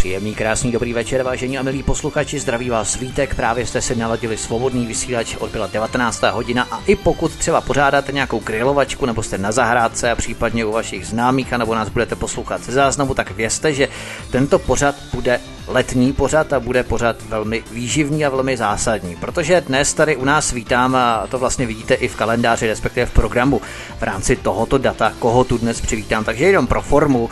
Příjemný, krásný, dobrý večer, vážení a milí posluchači, zdraví vás svítek, právě jste si naladili svobodný vysílač, odbyla 19. hodina a i pokud třeba pořádáte nějakou grilovačku nebo jste na zahrádce a případně u vašich známých, nebo nás budete poslouchat ze záznamu, tak vězte, že tento pořad bude letní pořad a bude pořad velmi výživný a velmi zásadní, protože dnes tady u nás vítám a to vlastně vidíte i v kalendáři, respektive v programu v rámci tohoto data, koho tu dnes přivítám, takže jenom pro formu,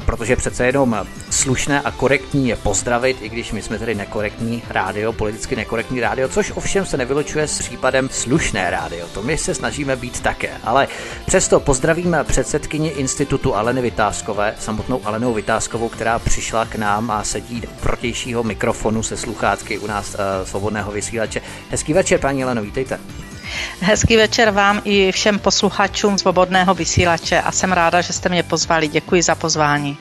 protože přece jenom slušné a korektní je pozdravit, i když my jsme tedy nekorektní rádio, politicky nekorektní rádio, což ovšem se nevylučuje s případem slušné rádio. To my se snažíme být také, ale přesto pozdravíme předsedkyni institutu Aleny Vytázkové, samotnou Alenou Vytázkovou, která přišla k nám a sedí protějšího mikrofonu se sluchátky u nás uh, svobodného vysílače. Hezký večer, paní Aleno, vítejte. Hezký večer vám i všem posluchačům Svobodného vysílače a jsem ráda, že jste mě pozvali. Děkuji za pozvání.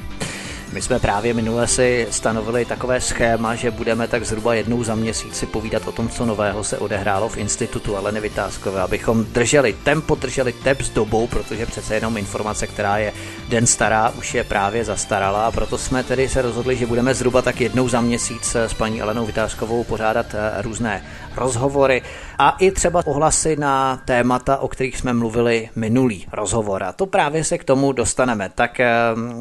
My jsme právě minule si stanovili takové schéma, že budeme tak zhruba jednou za měsíc si povídat o tom, co nového se odehrálo v institutu ale Vytázkové, abychom drželi tempo, drželi tep s dobou, protože přece jenom informace, která je den stará, už je právě zastarala a proto jsme tedy se rozhodli, že budeme zhruba tak jednou za měsíc s paní Alenou Vytázkovou pořádat eh, různé rozhovory a i třeba ohlasy na témata, o kterých jsme mluvili minulý rozhovor. A to právě se k tomu dostaneme. Tak eh,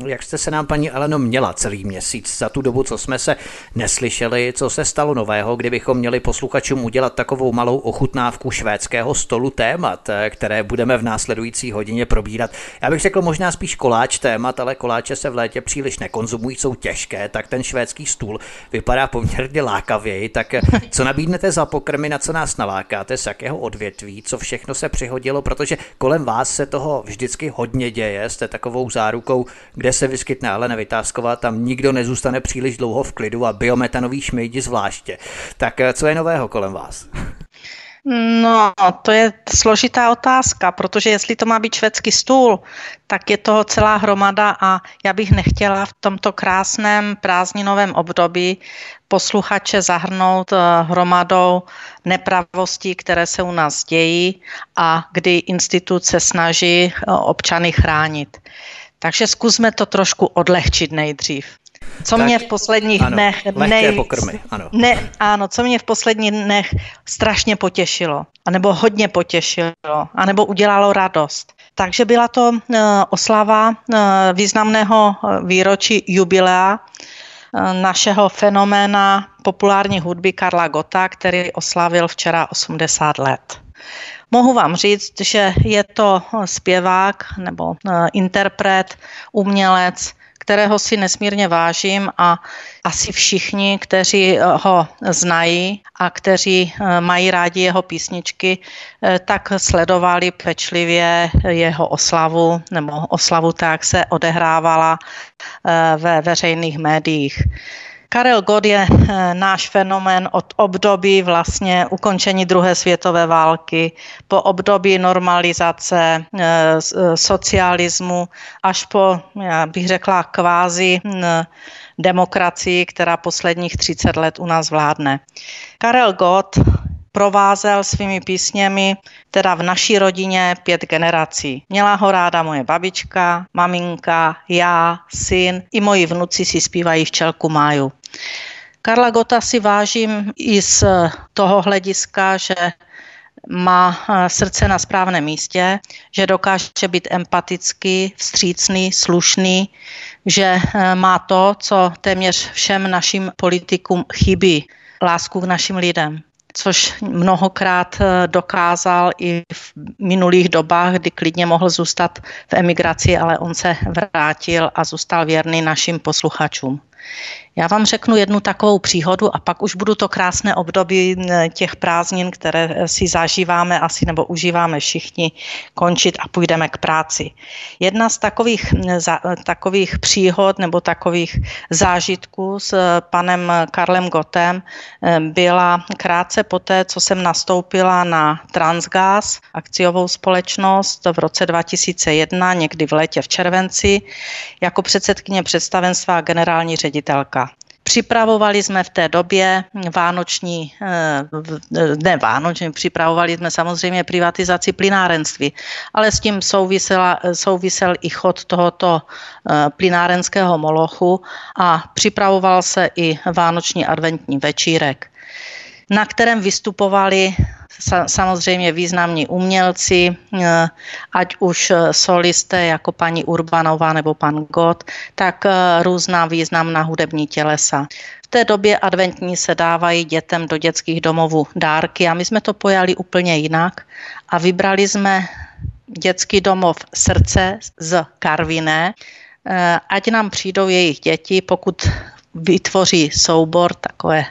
jak jste se nám, paní Aleno, měla celý měsíc za tu dobu, co jsme se neslyšeli, co se stalo nového, kdybychom měli posluchačům udělat takovou malou ochutnávku švédského stolu témat, eh, které budeme v následující hodině probírat. Já bych řekl možná spíš koláč témat, ale koláče se v létě příliš nekonzumují, jsou těžké, tak ten švédský stůl vypadá poměrně lákavěji. Tak eh, co nabídnete za pokrmy, na co nás nalákáte, z jakého odvětví, co všechno se přihodilo, protože kolem vás se toho vždycky hodně děje, jste takovou zárukou, kde se vyskytne ale nevytázková, tam nikdo nezůstane příliš dlouho v klidu a biometanový šmejdi zvláště. Tak eh, co je nového kolem vás? No, to je složitá otázka, protože jestli to má být švédský stůl, tak je toho celá hromada a já bych nechtěla v tomto krásném prázdninovém období posluchače zahrnout eh, hromadou nepravostí, které se u nás dějí a kdy instituce snaží eh, občany chránit. Takže zkusme to trošku odlehčit nejdřív. Co tak, mě v posledních ano, dnech... Nej, pokrmy, ano. Ne, ano, co mě v posledních dnech strašně potěšilo, anebo hodně potěšilo, anebo udělalo radost. Takže byla to uh, oslava uh, významného výročí jubilea našeho fenoména populární hudby Karla Gota, který oslavil včera 80 let. Mohu vám říct, že je to zpěvák nebo interpret, umělec, kterého si nesmírně vážím a asi všichni, kteří eh, ho znají a kteří eh, mají rádi jeho písničky, eh, tak sledovali pečlivě jeho oslavu nebo oslavu tak se odehrávala ve veřejných médiích. Karel Gott je eh, náš fenomén od období vlastně ukončení druhé světové války, po období normalizace eh, eh, socialismu až po, já bych řekla, kvázi demokracii, která posledních 30 let u nás vládne. Karel Gott provázel svými písněmi, teda v naší rodině pět generací. Měla ho ráda moje babička, maminka, já, syn i moji vnuci si zpívají včelku máju. Karla Gota si vážím i z toho hlediska, že má eh, srdce na správném místě, že dokáže být empatický, vstřícný, slušný, že eh, má to, co téměř všem našim politikům chybí, lásku k našim lidem což mnohokrát eh, dokázal i v minulých dobách, kdy klidně mohl zůstat v emigraci, ale on se vrátil a zůstal věrný našim posluchačům. Já vám řeknu jednu takovou příhodu a pak už budu to krásné období těch prázdnin, které si zažíváme asi nebo užíváme všichni, končit a půjdeme k práci. Jedna z takových, za, takových příhod nebo takových zážitků s panem Karlem Gotem eh, byla krátce poté, co jsem nastoupila na Transgas, akciovou společnost v roce 2001, někdy v létě v červenci, jako předsedkyně představenstva a generální ředitelka. Připravovali jsme v té době vánoční, eh, ne vánoční, připravovali jsme samozřejmě privatizaci plynárenství, ale s tím souvisela, souvisel i chod tohoto eh, plynárenského molochu a připravoval se i vánoční adventní večírek na kterém vystupovali samozřejmě významní umělci, eh, ať už solisté jako paní Urbanová nebo pan Gott, tak eh, různá významná hudební tělesa. V té době adventní se dávají dětem do dětských domovů dárky a my jsme to pojali úplně jinak a vybrali jsme dětský domov Srdce z Karviné, ať nám přijdou jejich děti, pokud vytvoří soubor, takové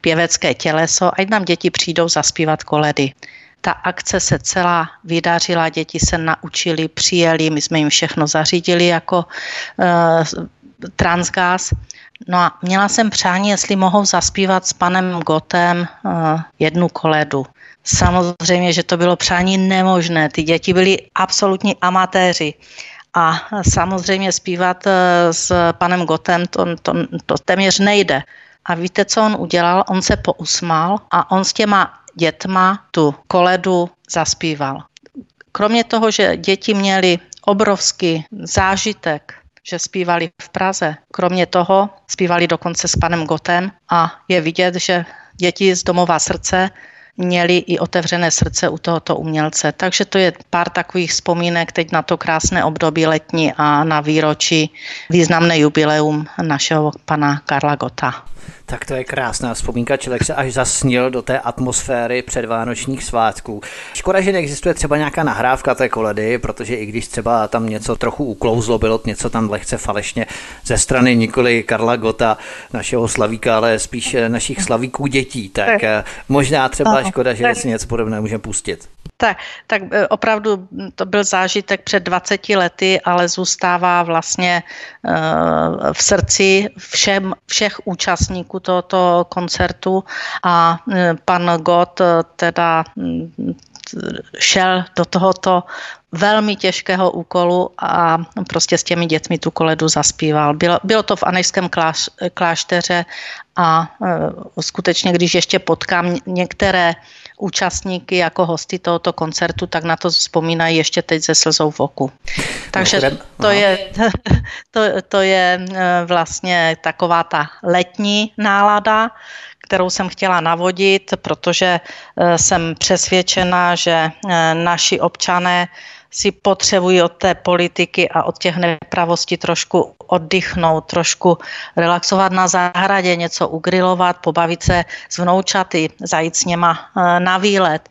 pěvecké těleso, ať nám děti přijdou zaspívat koledy. Ta akce se celá vydařila, děti se naučili, přijeli, my jsme jim všechno zařídili jako uh, transgas. No a měla jsem přání, jestli mohou zaspívat s panem Gotem uh, jednu koledu. Samozřejmě, že to bylo přání nemožné. Ty děti byly absolutní amatéři. A samozřejmě zpívat eh, s panem Gotem to, to, to téměř nejde. A víte, co on udělal? On se pousmál a on s těma dětma tu koledu zaspíval. Kromě toho, že děti měli obrovský zážitek, že zpívali v Praze, kromě toho zpívali dokonce s panem Gotem a je vidět, že děti z domova srdce měli i otevřené srdce u tohoto umělce. Takže to je pár takových vzpomínek teď na to krásné období letní a na výročí významné jubileum našeho pana Karla Gota. Tak to je krásná vzpomínka, člověk se až zasnil do té atmosféry předvánočních svátků. Škoda, že neexistuje třeba nějaká nahrávka té koledy, protože i když třeba tam něco trochu uklouzlo, bylo něco tam lehce falešně ze strany nikoli Karla Gota, našeho slavíka, ale spíš našich slavíků dětí, tak možná třeba škoda, že si něco podobného můžeme pustit. Tak, tak e, opravdu to byl zážitek před 20 lety, ale zůstává vlastně e, v srdci všem, všech účastníků tohoto koncertu a e, pan Gott teda šel do tohoto velmi těžkého úkolu a prostě s těmi dětmi tu koledu zaspíval. Bylo, bylo to v Anejském kláš, klášteře a e, skutečně, když ještě potkám některé účastníky jako hosty tohoto koncertu, tak na to vzpomínají ještě teď ze slzou v oku. Takže to je, to, to je e, vlastně taková ta letní nálada, kterou jsem chtěla navodit, protože e, jsem přesvědčena, že naši občané si potřebují od té politiky a od těch nepravostí trošku oddychnout, trošku relaxovat na zahradě, něco ugrilovat, pobavit se s vnoučaty, zajít s něma eh, na výlet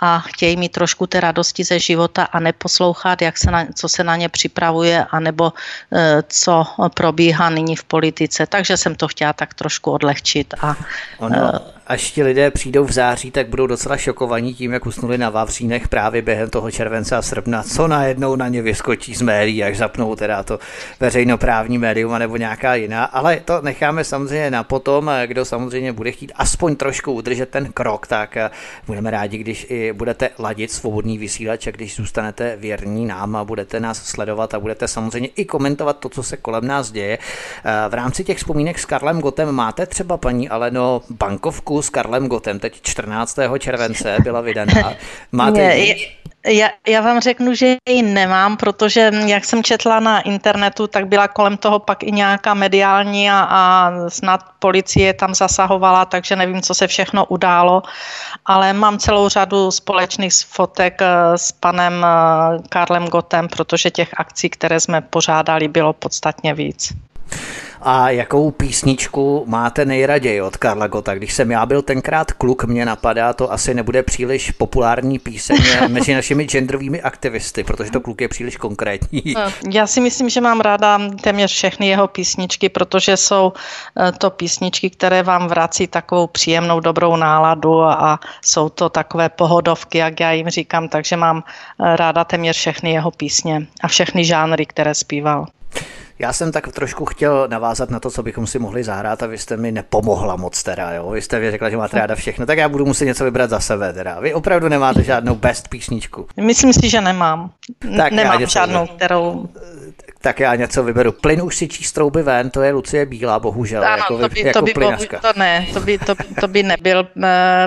a chtějí mít trošku té radosti ze života a neposlouchat, jak se na, co se na ně připravuje, anebo e, co probíhá nyní v politice. Takže jsem to chtěla tak trošku odlehčit. A, ono, e, až ti lidé přijdou v září, tak budou docela šokovaní tím, jak usnuli na Vavřínech právě během toho července a srpna, co najednou na ně vyskočí z médií, až zapnou teda to veřejnoprávní médium nebo nějaká jiná, ale to necháme samozřejmě na potom, kdo samozřejmě bude chtít aspoň trošku udržet ten krok, tak budeme rádi, když i budete ladit svobodný vysílač a když zůstanete věrní nám a budete nás sledovat a budete samozřejmě i komentovat to, co se kolem nás děje. V rámci těch vzpomínek s Karlem Gotem máte třeba paní Aleno bankovku s Karlem Gotem, teď 14. července byla vydaná. Máte je, já, já vám řeknu, že ji nemám, protože jak jsem četla na internetu, tak byla kolem toho pak i nějaká mediální a, a snad policie tam zasahovala, takže nevím, co se všechno událo, ale mám celou řadu společných fotek eh, s panem eh, Karlem Gotem, protože těch akcí, které jsme pořádali, bylo podstatně víc. A jakou písničku máte nejraději od Karla Gota? Když jsem já byl tenkrát kluk, mě napadá, to asi nebude příliš populární píseň mezi našimi genderovými aktivisty, protože to kluk je příliš konkrétní. Já si myslím, že mám ráda téměř všechny jeho písničky, protože jsou eh, to písničky, které vám vrací takovou příjemnou, dobrou náladu a jsou to takové pohodovky, jak já jim říkám, takže mám eh, ráda téměř všechny jeho písně a všechny žánry, které zpíval. Já jsem tak trošku chtěl navázat na to, co bychom si mohli zahrát a vy jste mi nepomohla moc teda, jo. Vy jste mi řekla, že máte ráda všechno, tak já budu muset něco vybrat za sebe teda. Vy opravdu nemáte žádnou best písničku. Myslím si, že nemám. Tak nemám žádnou, kterou Tak já něco vyberu. Plyn už si číst trouby ven, to je Lucie Bílá, bohužel. Ano, jako, to by, jako to by plynařka. to ne, to by, to, to by nebyl uh,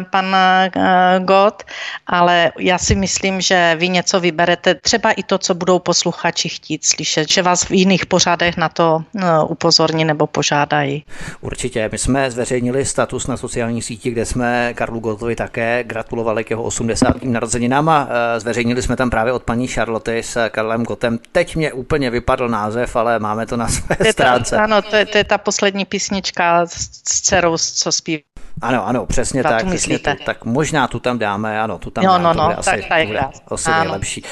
pan uh, Gott, ale já si myslím, že vy něco vyberete, třeba i to, co budou posluchači chtít slyšet, že vás v jiných pořadech na to uh, upozorní nebo požádají. Určitě. My jsme zveřejnili status na sociální síti, kde jsme Karlu Gottovi také gratulovali k jeho 80. narozeninám a zveřejnili jsme tam právě od paní Charlotte s Karlem Gottem. Teď mě úplně vypadl název, ale máme to na své to stránce. Ta, ano, to je, to je ta poslední písnička s dcerou, co zpívá. Ano, ano, přesně tak. Přesně tak možná tu tam dáme, ano, tu tam no, dáme, no, no, asi, tak, tak, bude asi nejlepší.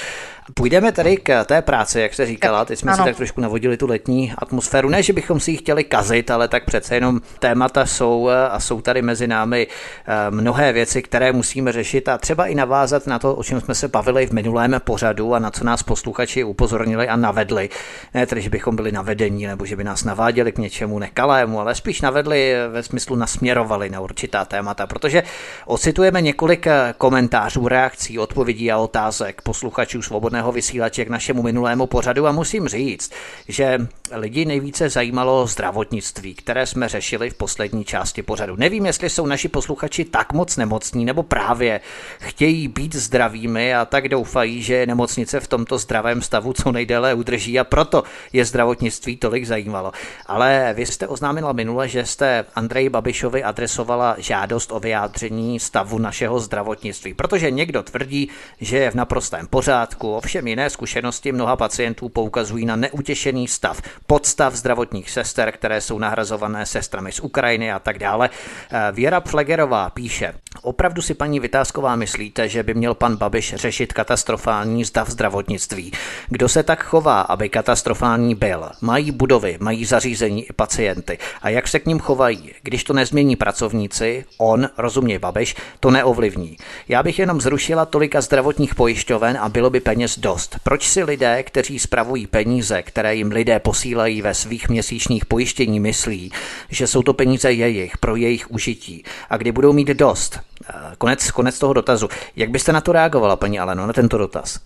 Půjdeme tady k té práci, jak jste říkala. Teď jsme ano. si tak trošku navodili tu letní atmosféru. Ne, že bychom si ji chtěli kazit, ale tak přece jenom témata jsou eh, a jsou tady mezi námi eh, mnohé věci, které musíme řešit a třeba i navázat na to, o čem jsme se bavili v minulém pořadu a na co nás posluchači upozornili a navedli. Ne tedy, že bychom byli navedení nebo že by nás naváděli k něčemu nekalému, ale spíš navedli eh, ve smyslu nasměrovali na určitá témata, protože ocitujeme několik komentářů, reakcí, odpovědí a otázek posluchačů svobodné svobodného vysílače k našemu minulému pořadu a musím říct, že lidi nejvíce zajímalo zdravotnictví, které jsme řešili v poslední části pořadu. Nevím, jestli jsou naši posluchači tak moc nemocní, nebo právě chtějí být zdravými a tak doufají, že nemocnice v tomto zdravém stavu co nejdéle udrží a proto je zdravotnictví tolik zajímalo. Ale vy jste oznámila minule, že jste Andreji Babišovi adresovala žádost o vyjádření stavu našeho zdravotnictví, protože někdo tvrdí, že je v naprostém pořádku, Ovšem jiné zkušenosti mnoha pacientů poukazují na neutěšený stav, podstav zdravotních sester, které jsou nahrazované sestrami z Ukrajiny a tak dále. Eh, Věra Flegerová píše, opravdu si paní Vytázková myslíte, že by měl pan Babiš řešit katastrofální stav zdravotnictví? Kdo se tak chová, aby katastrofální byl? Mají budovy, mají zařízení i pacienty. A jak se k ním chovají? Když to nezmění pracovníci, on, rozumně Babiš, to neovlivní. Já bych jenom zrušila tolika zdravotních pojišťoven a bylo by peněz dost. Proč si lidé, kteří spravují peníze, které jim lidé posílají ve svých měsíčních pojištění, myslí, že jsou to peníze jejich, pro jejich užití a kdy budou mít dost? Eh, konec, konec toho dotazu. Jak byste na to reagovala, paní Aleno, na tento dotaz?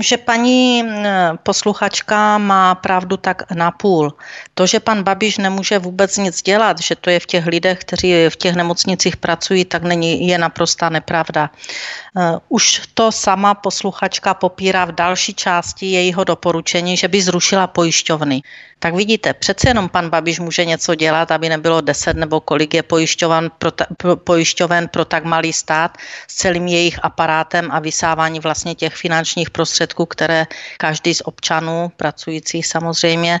Že paní posluchačka má pravdu tak na půl. To, že pan Babiš nemůže vůbec nic dělat, že to je v těch lidech, kteří v těch nemocnicích pracují, tak není, je naprostá nepravda. Eh, už to sama posluchačka popírá v další části jejího doporučení, že by zrušila pojišťovny. Tak vidíte, přece jenom pan Babiš může něco dělat, aby nebylo deset nebo kolik je pojišťovan pro ta, pro, pojišťoven pro tak malý stát s celým jejich aparátem a vysávání vlastně těch finančních prostředků, které každý z občanů pracujících samozřejmě e,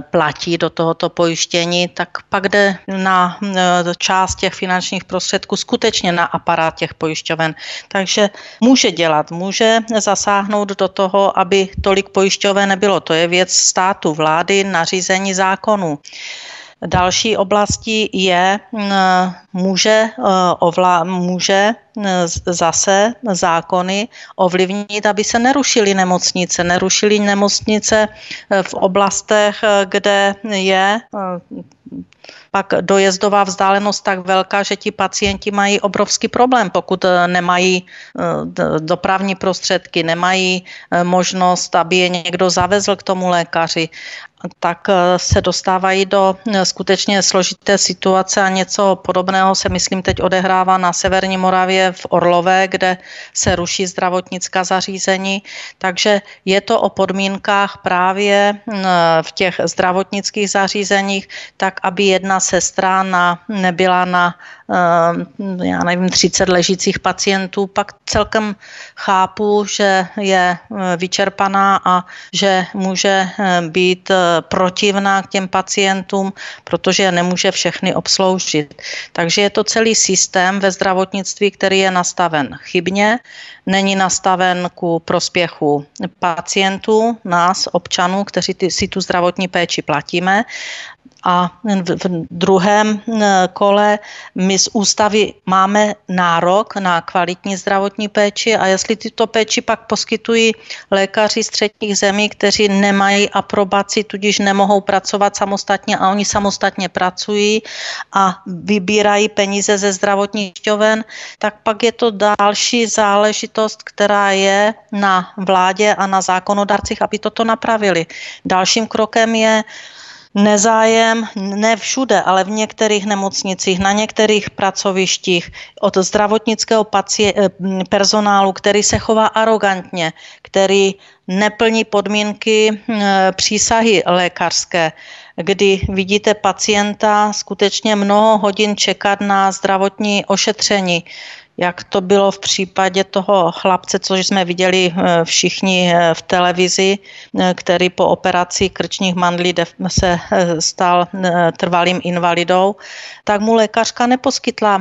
platí do tohoto pojištění, tak pak jde na e, část těch finančních prostředků skutečně na aparát těch pojišťoven. Takže může dělat, může zasáhnout do toho, aby tolik pojišťoven nebylo. To je věc státu, vlády, nařízení zákonů. Další oblastí je, může, ovla, může zase zákony ovlivnit, aby se nerušily nemocnice. Nerušily nemocnice v oblastech, kde je pak dojezdová vzdálenost tak velká, že ti pacienti mají obrovský problém, pokud nemají dopravní prostředky, nemají možnost, aby je někdo zavezl k tomu lékaři tak eh, se dostávají do eh, skutečně složité situace a něco podobného se myslím teď odehrává na Severní Moravě v Orlové, kde se ruší zdravotnická zařízení. Takže je to o podmínkách právě mm, v těch zdravotnických zařízeních, tak aby jedna sestra nebyla na já nevím, 30 ležících pacientů, pak celkem chápu, že je eh, vyčerpaná a že může eh, být eh, protivná k těm pacientům, protože nemůže všechny obsloužit. Takže je to celý systém ve zdravotnictví, který je nastaven chybně, není nastaven ku prospěchu pacientů, nás, občanů, kteří si tu zdravotní péči platíme A v druhém kole my z ústavy máme nárok na kvalitní zdravotní péči a jestli tyto péči pak poskytují lékaři z třetích zemí, kteří nemají aprobaci, tudíž nemohou pracovat samostatně a oni samostatně pracují a vybírají peníze ze zdravotnišťoven, tak pak je to další záležitost, která je na vládě a na zákonodarcích, aby toto napravili. Dalším krokem je nezájem ne všude, ale v některých nemocnicích, na některých pracovištích od zdravotnického pacie, eh, personálu, který se chová arrogantně, který neplní podmínky eh, přísahy lékařské, kdy vidíte pacienta skutečně mnoho hodin čekat na zdravotní ošetření, jak to bylo v případě toho chlapce, což jsme viděli eh, všichni eh, v televizi, eh, který po operaci krčních mandlí se stal trvalým invalidou, tak mu lékařka neposkytla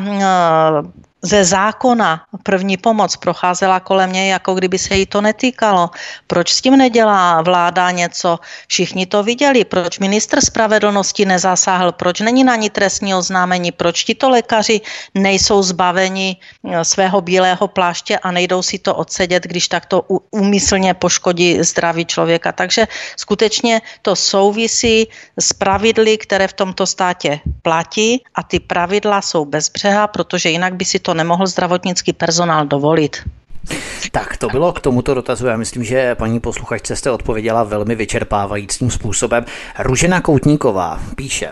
ze zákona první pomoc procházela kolem něj, jako kdyby se jí to netýkalo. Proč s tím nedělá vláda něco? Všichni to viděli. Proč ministr spravedlnosti nezasáhl? Proč není na ní trestní oznámení? Proč tito lékaři nejsou zbaveni eh, svého bílého pláště a nejdou si to odsedět, když takto úmyslně poškodí zdraví člověka? Takže skutečně to souvisí s pravidly, které v tomto státě platí a ty pravidla jsou bezbřeha, protože jinak by si to nemohl zdravotnický personál dovolit. Tak to bylo k tomuto dotazu. Já myslím, že paní posluchačce jste odpověděla velmi vyčerpávajícím způsobem. Ružena Koutníková píše.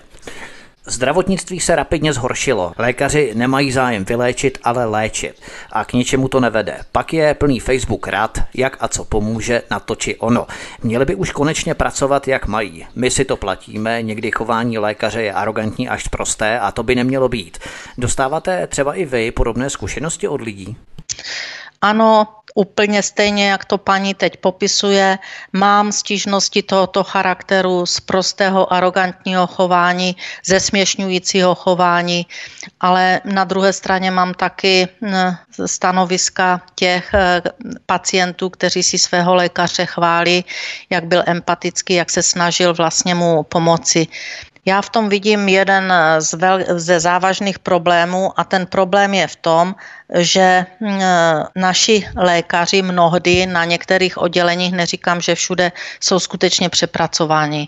Zdravotnictví se rapidně zhoršilo. Lékaři nemají zájem vyléčit, ale léčit. A k ničemu to nevede. Pak je plný Facebook rad, jak a co pomůže na to či ono. Měli by už konečně pracovat, jak mají. My si to platíme, někdy chování lékaře je arrogantní až prosté a to by nemělo být. Dostáváte třeba i vy podobné zkušenosti od lidí? Ano, úplně stejně, jak to paní teď popisuje, mám stížnosti tohoto charakteru z prostého arrogantního chování, zesměšňujícího chování, ale na druhé straně mám taky hm, stanoviska těch eh, pacientů, kteří si svého lékaře chválí, jak byl empatický, jak se snažil vlastně mu pomoci. Já v tom vidím jeden z vel, ze závažných problémů a ten problém je v tom, že mm, naši lékaři mnohdy na některých odděleních, neříkám, že všude, jsou skutečně přepracováni.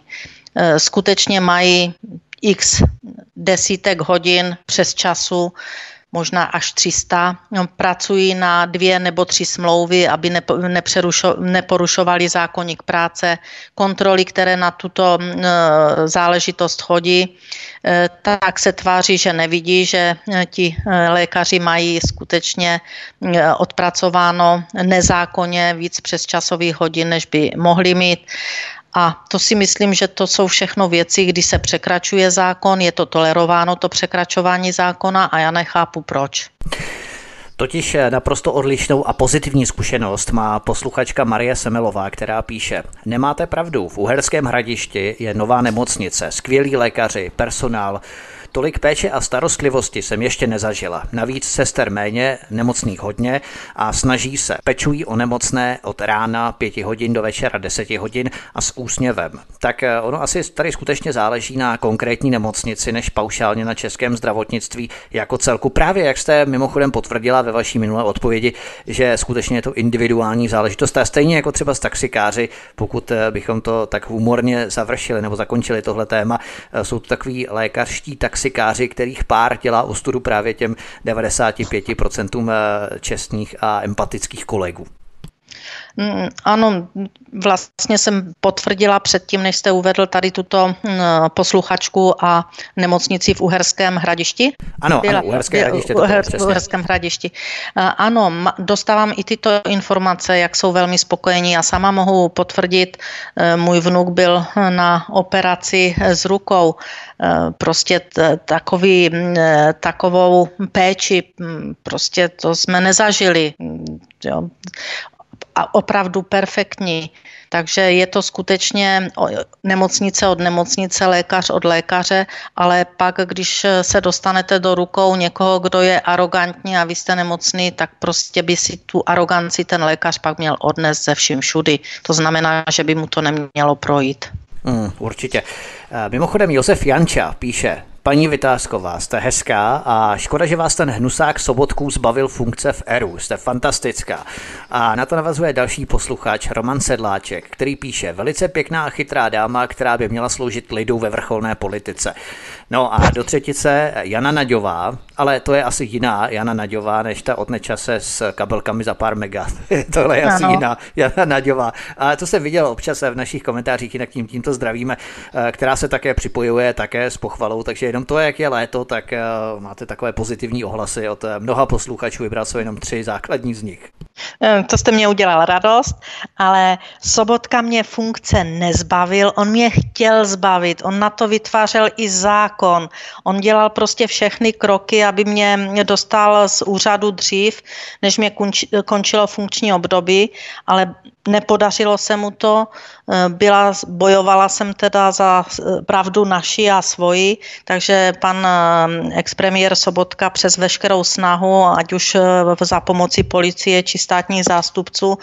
E, skutečně mají x desítek hodin přes času, možná až 300. No, pracují na dvě nebo tři smlouvy, aby neporušovali zákonník práce, kontroly, které na tuto záležitost chodí, e, tak se tváří, že nevidí, že e, ti e, lékaři mají skutečně odpracováno nezákonně víc přes časových hodin, než by mohli mít. A to si myslím, že to jsou všechno věci, kdy se překračuje zákon, je to tolerováno, to překračování zákona a já nechápu proč. Totiž naprosto odlišnou a pozitivní zkušenost má posluchačka Marie Semelová, která píše Nemáte pravdu, v Uherském hradišti je nová nemocnice, skvělí lékaři, personál, Tolik péče a starostlivosti jsem ještě nezažila. Navíc sester méně, nemocných hodně a snaží se. Pečují o nemocné od rána pěti hodin do večera deseti hodin a s úsměvem. Tak eh, ono asi tady skutečně záleží na konkrétní nemocnici, než paušálně na českém zdravotnictví jako celku. Právě jak jste mimochodem potvrdila ve vaší minulé odpovědi, že skutečně je to individuální záležitost. A stejně jako třeba s taxikáři, pokud eh, bychom to tak humorně završili nebo zakončili tohle téma, eh, jsou to takový lékařští taxi taxikáři, kterých pár dělá ostudu právě těm 95% eh, čestných a empatických kolegů. Mm, ano, vlastně jsem potvrdila předtím, než jste uvedl tady tuto mm, posluchačku a nemocnici v Uherském hradišti. Ano, Byla, ano Uherské hradiště. To Uher, v Uherském hradišti. Ano, dostávám i tyto informace, jak jsou velmi spokojení. Já sama mohu potvrdit, e, můj vnuk byl na operaci s rukou. E, prostě takový, e, takovou péči, prostě to jsme nezažili. Jo opravdu perfektní. Takže je to skutečně nemocnice od nemocnice, lékař od lékaře, ale pak, když se dostanete do rukou někoho, kdo je arrogantní a vy jste nemocný, tak prostě by si tu aroganci ten lékař pak měl odnést ze vším všudy. To znamená, že by mu to nemělo projít. Mm, určitě. Mimochodem Josef Janča píše, Paní Vytázková, jste hezká a škoda, že vás ten hnusák Sobotků zbavil funkce v ERU. Jste fantastická. A na to navazuje další posluchač Roman Sedláček, který píše velice pěkná a chytrá dáma, která by měla sloužit lidu ve vrcholné politice. No a do třetice Jana Naďová, ale to je asi jiná Jana Naďová, než ta od nečase s kabelkami za pár mega. Tohle je ano. asi jiná Jana Naďová. A to se viděl občas v našich komentářích, jinak tím tímto zdravíme, eh, která se také připojuje také s pochvalou, takže jenom to, jak je léto, tak eh, máte takové pozitivní ohlasy od eh, mnoha posluchačů, vybral jsou jenom tři základní z nich. To jste mě udělal radost, ale Sobotka mě funkce nezbavil, on mě chtěl zbavit, on na to vytvářel i zákon, on dělal prostě všechny kroky, aby mě dostal z úřadu dřív, než mě končilo funkční období, ale nepodařilo se mu to, eh, byla, bojovala jsem teda za eh, pravdu naši a svoji, takže pan eh, expremiér Sobotka přes veškerou snahu, ať už za pomoci policie či státních zástupců,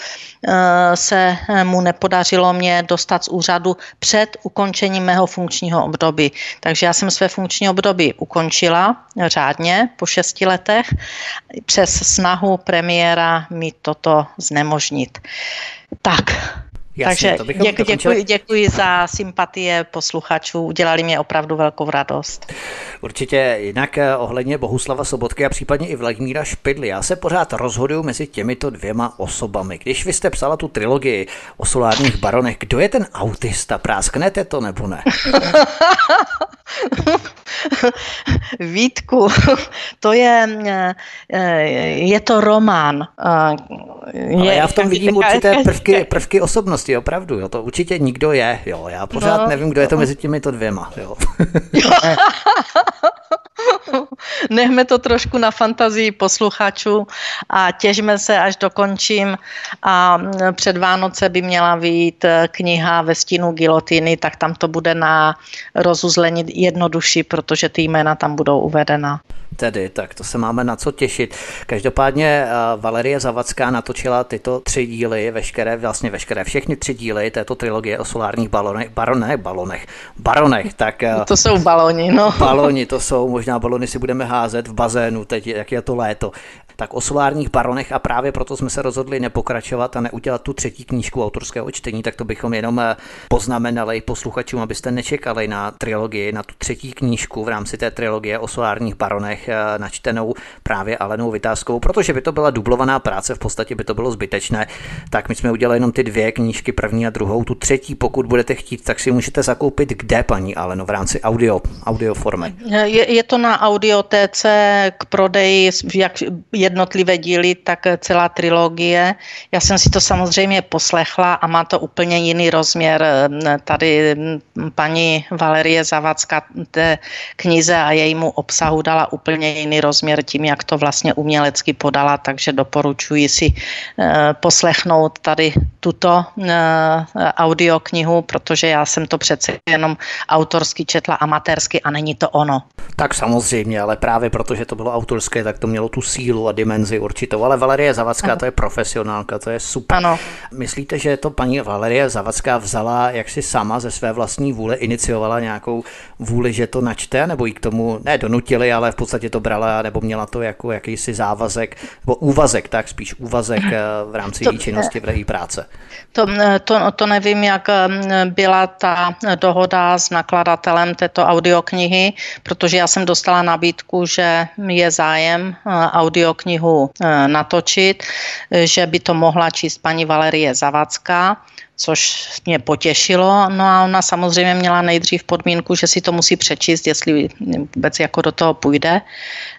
se mu nepodařilo mě dostat z úřadu před ukončením mého funkčního období. Takže já jsem své funkční období ukončila řádně po šesti letech přes snahu premiéra mi toto znemožnit. Tak, Jasně, Takže to bychom, děkuji, děkuji, za sympatie posluchačů, udělali mě opravdu velkou radost. Určitě jinak eh, ohledně Bohuslava Sobotky a případně i Vladimíra Špidly. Já se pořád rozhoduju mezi těmito dvěma osobami. Když vy jste psala tu trilogii o solárních baronech, kdo je ten autista? Prásknete to nebo ne? Vítku, to je, eh, je to román. Je, Ale já v tom vidím určité prvky, prvky osobnosti, opravdu. Jo. To určitě nikdo je. Jo. Já pořád no, nevím, kdo je to mezi těmito dvěma. Jo. Nechme to trošku na fantazii posluchačů a těžme se, až dokončím. A před Vánoce by měla vyjít kniha ve stínu gilotiny, tak tam to bude na rozuzlení jednodušší, protože ty jména tam budou uvedena. Tedy, tak to se máme na co těšit. Každopádně uh, Valerie Zavacká natočila tyto tři díly, veškeré, vlastně veškeré, všechny tři díly této trilogie o solárních balonech, baronech, balonech, baronech, tak... Uh, to jsou baloni, no. Baloni, to jsou, možná balony si budeme házet v bazénu, teď jak je to léto tak o solárních baronech a právě proto jsme se rozhodli nepokračovat a neudělat tu třetí knížku autorského čtení, tak to bychom jenom eh, poznamenali posluchačům, abyste nečekali na trilogii, na tu třetí knížku v rámci té trilogie o solárních baronech eh, načtenou právě Alenou Vytázkovou, protože by to byla dublovaná práce, v podstatě by to bylo zbytečné, tak my jsme udělali jenom ty dvě knížky, první a druhou, tu třetí, pokud budete chtít, tak si můžete zakoupit kde, paní Aleno, v rámci audio, audio formy. Je, je to na audiotéce k prodeji, jak jednotlivé díly, tak celá trilogie. Já jsem si to samozřejmě poslechla a má to úplně jiný rozměr. Tady paní Valerie Zavacka té knize a jejímu obsahu dala úplně jiný rozměr tím, jak to vlastně umělecky podala, takže doporučuji si eh, poslechnout tady tuto eh, audioknihu, protože já jsem to přece jenom autorsky četla amatérsky a není to ono. Tak samozřejmě, ale právě protože to bylo autorské, tak to mělo tu sílu a dimenzi určitou. Ale Valerie Zavacká, ano. to je profesionálka, to je super. Ano. Myslíte, že to paní Valerie Zavacká vzala, jak si sama ze své vlastní vůle iniciovala nějakou vůli, že to načte, nebo jí k tomu ne donutili, ale v podstatě to brala, nebo měla to jako jakýsi závazek, nebo úvazek, tak spíš úvazek eh, v rámci to, její činnosti v její práce? To, eh, to, to nevím, jak eh, byla ta dohoda s nakladatelem této audioknihy, protože já jsem dostala nabídku, že je zájem audioknihu natočit, že by to mohla číst paní Valerie Zavacká což mě potěšilo. No a ona samozřejmě měla nejdřív podmínku, že si to musí přečíst, jestli vůbec jako do toho půjde.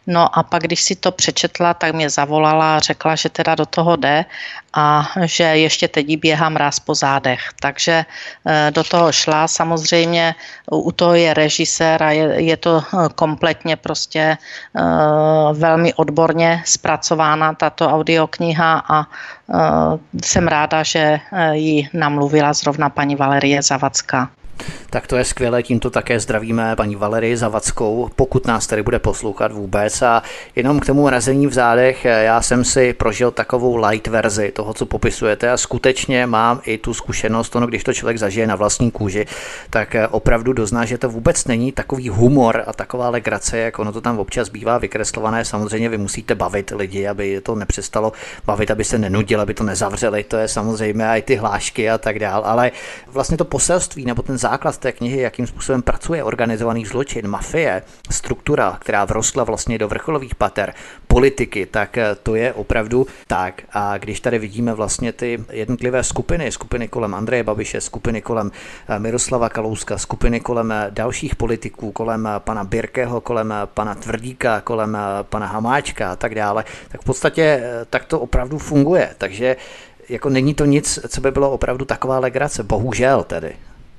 No a pak, když si to přečetla, tak mě zavolala a řekla, že teda do toho jde a že ještě teď běhá mráz po zádech. Takže eh, do toho šla. Samozřejmě u toho je režisér a je, je to eh, kompletně prostě uh, velmi odborně zpracována tato audiokniha a jsem ráda, že ji namluvila zrovna paní Valerie Zavacká. Tak to je skvělé, tímto také zdravíme paní Valerii Zavackou, pokud nás tady bude poslouchat vůbec. A jenom k tomu razení v zádech, já jsem si prožil takovou light verzi toho, co popisujete a skutečně mám i tu zkušenost, ono, když to člověk zažije na vlastní kůži, tak opravdu dozná, že to vůbec není takový humor a taková legrace, jak ono to tam občas bývá vykreslované. Samozřejmě vy musíte bavit lidi, aby to nepřestalo bavit, aby se nenudil, aby to nezavřeli, to je samozřejmě i ty hlášky a tak dál, ale vlastně to poselství nebo ten základ té knihy, jakým způsobem pracuje organizovaný zločin, mafie, struktura, která vrostla vlastně do vrcholových pater, politiky, tak eh, to je opravdu tak. A když tady vidíme vlastně ty jednotlivé skupiny, skupiny kolem Andreje Babiše, skupiny kolem eh, Miroslava Kalouska, skupiny kolem eh, dalších politiků, kolem pana Birkeho, kolem pana Tvrdíka, kolem pana Hamáčka a tak dále, tak v podstatě tak to opravdu funguje. Takže jako není to nic, co by bylo opravdu taková legrace, bohužel tedy.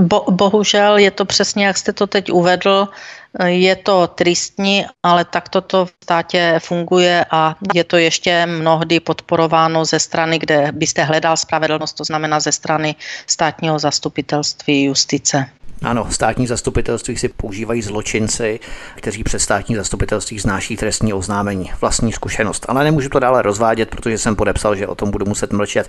bo, bohužel je to přesně, jak jste to teď uvedl, je to tristní, ale tak toto v státě funguje a je to ještě mnohdy podporováno ze strany, kde byste hledal spravedlnost, to znamená ze strany státního zastupitelství justice. Ano, státní zastupitelství si používají zločinci, kteří před státní zastupitelství znáší trestní oznámení. Vlastní zkušenost. Ale nemůžu to dále rozvádět, protože jsem podepsal, že o tom budu muset mlčet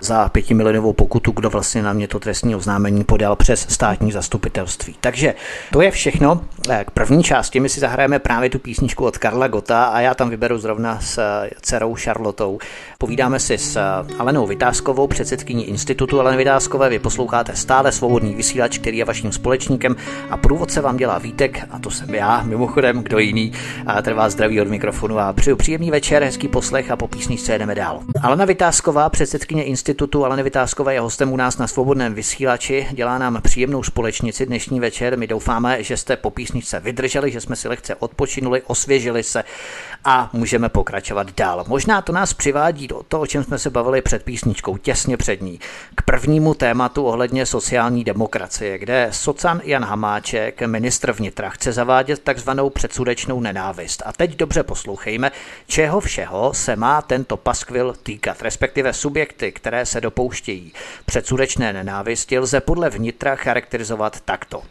za pětimilionovou pokutu, kdo vlastně na mě to trestní oznámení podal přes státní zastupitelství. Takže to je všechno. K první části my si zahrajeme právě tu písničku od Karla Gota a já tam vyberu zrovna s dcerou Charlotou. Povídáme si s Alenou Vytázkovou, předsedkyní institutu Aleny Vytázkové. Vy posloucháte stále svobodný vysílač, který je vaším společníkem a průvodce vám dělá Vítek a to jsem já, mimochodem, kdo jiný. A vás zdraví od mikrofonu a přeju příjemný večer, hezký poslech a po písničce jdeme dál. Alena Vytázková, předsedkyně institutu Alena Vytázková je hostem u nás na svobodném vysílači, dělá nám příjemnou společnici dnešní večer. My doufáme, že jste po písničce vydrželi, že jsme si lehce odpočinuli, osvěžili se a můžeme pokračovat dál. Možná to nás přivádí do toho, o čem jsme se bavili před písničkou, těsně před ní, k prvnímu tématu ohledně sociální demokracie, kde socan Jan Hamáček, ministr vnitra, chce zavádět takzvanou předsudečnou nenávist. A teď dobře poslouchejme, čeho všeho se má tento paskvil týkat, respektive subjekty, které se dopouštějí předsudečné nenávisti, lze podle vnitra charakterizovat takto.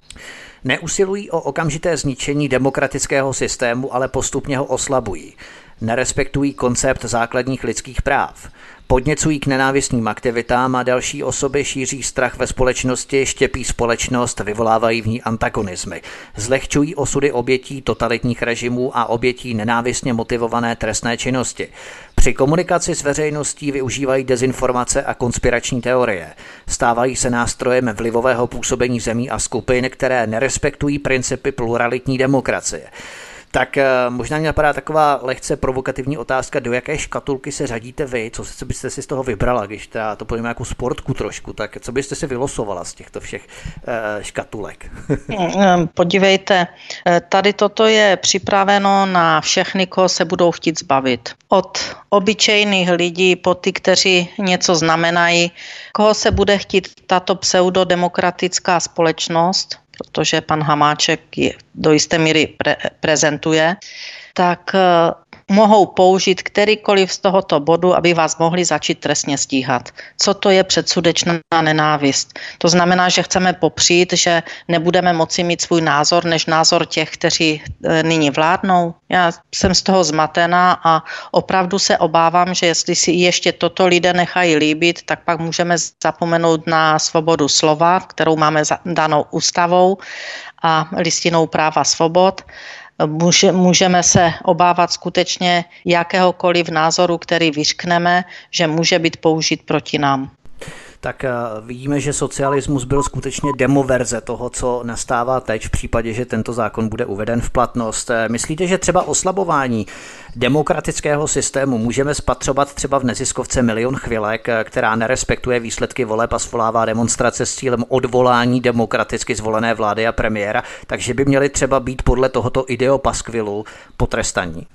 Neusilují o okamžité zničení demokratického systému, ale postupně ho oslabují. Nerespektují koncept základních lidských práv. Podněcují k nenávistným aktivitám a další osoby šíří strach ve společnosti, štěpí společnost, vyvolávají v ní antagonizmy. Zlehčují osudy obětí totalitních režimů a obětí nenávistně motivované trestné činnosti. Při komunikaci s veřejností využívají dezinformace a konspirační teorie. Stávají se nástrojem vlivového působení zemí a skupin, které nerespektují principy pluralitní demokracie. Tak eh, možná mě napadá taková lehce provokativní otázka, do jaké škatulky se řadíte vy, co, co byste si z toho vybrala, když teda to pojíme jako sportku trošku, tak co byste si vylosovala z těchto všech uh, škatulek? Mm, podívejte, eh, tady toto je připraveno na všechny, koho se budou chtít zbavit. Od obyčejných lidí po ty, kteří něco znamenají, koho se bude chtít tato pseudodemokratická společnost, protože pan Hamáček je do jisté míry pre, prezentuje, tak eh, mohou použít kterýkoliv z tohoto bodu, aby vás mohli začít trestně stíhat. Co to je předsudečná nenávist? To znamená, že chceme popřít, že nebudeme moci mít svůj názor než názor těch, kteří e, nyní vládnou. Já jsem z toho zmatená a opravdu se obávám, že jestli si ještě toto lidé nechají líbit, tak pak můžeme zapomenout na svobodu slova, kterou máme danou ústavou a listinou práva svobod Může, můžeme se obávat skutečně jakéhokoliv názoru, který vyřkneme, že může být použit proti nám tak eh, vidíme, že socialismus byl skutečně demoverze toho, co nastává teď v případě, že tento zákon bude uveden v platnost. Eh, myslíte, že třeba oslabování demokratického systému můžeme spatřovat třeba v neziskovce Milion chvilek, která nerespektuje výsledky voleb a svolává demonstrace s cílem odvolání demokraticky zvolené vlády a premiéra, takže by měly třeba být podle tohoto ideopaskvilu potrestaní?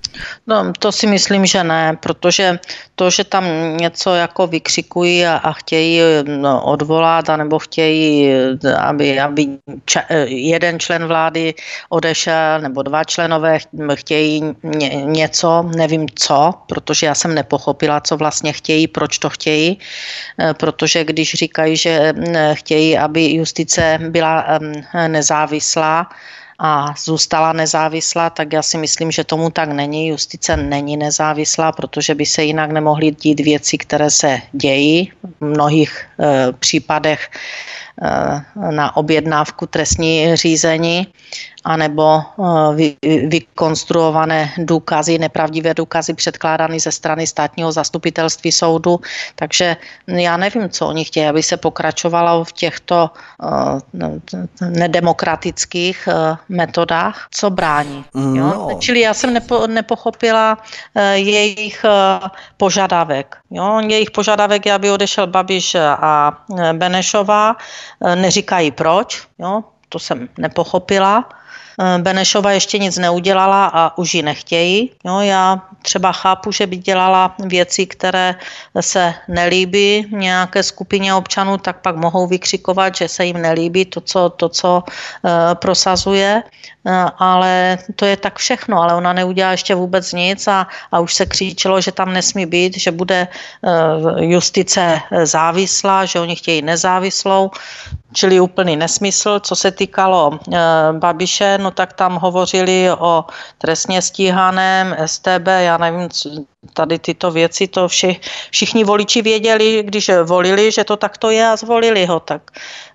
No, to si myslím, že ne, protože to, že tam něco jako vykřikují a, a chtějí no, odvolat, anebo chtějí, aby, aby ča, jeden člen vlády odešel, nebo dva členové chtějí ně, něco, nevím co, protože já jsem nepochopila, co vlastně chtějí, proč to chtějí, protože když říkají, že chtějí, aby justice byla nezávislá, a zůstala nezávislá, tak já si myslím, že tomu tak není. Justice není nezávislá, protože by se jinak nemohly dít věci, které se dějí v mnohých e, případech e, na objednávku trestní řízení anebo eh, vy, vykonstruované důkazy, nepravdivé důkazy předkládány ze strany státního zastupitelství soudu. Takže já nevím, co oni chtějí, aby se pokračovalo v těchto uh, nedemokratických uh, metodách. Co brání? Jo? No. Čili já jsem nepo, nepochopila uh, jejich uh, požadavek. Jo? Jejich požadavek je, aby odešel Babiš a Benešová. Neříkají proč. Jo? To jsem nepochopila. Eh, Benešova ještě nic neudělala a už ji nechtějí. Jo, já třeba chápu, že by dělala věci, které se nelíbí nějaké skupině občanů, tak pak mohou vykřikovat, že se jim nelíbí to, co, to, co uh, prosazuje, uh, ale to je tak všechno, ale ona neudělá ještě vůbec nic a, a už se křičelo, že tam nesmí být, že bude justice závislá, že oni chtějí nezávislou, čili úplný nesmysl. Co se týkalo Babiše, no tak tam hovořili o trestně stíhaném STB, já nevím, tady tyto věci, to vši, všichni voliči věděli, když volili, že to takto je a zvolili ho. Tak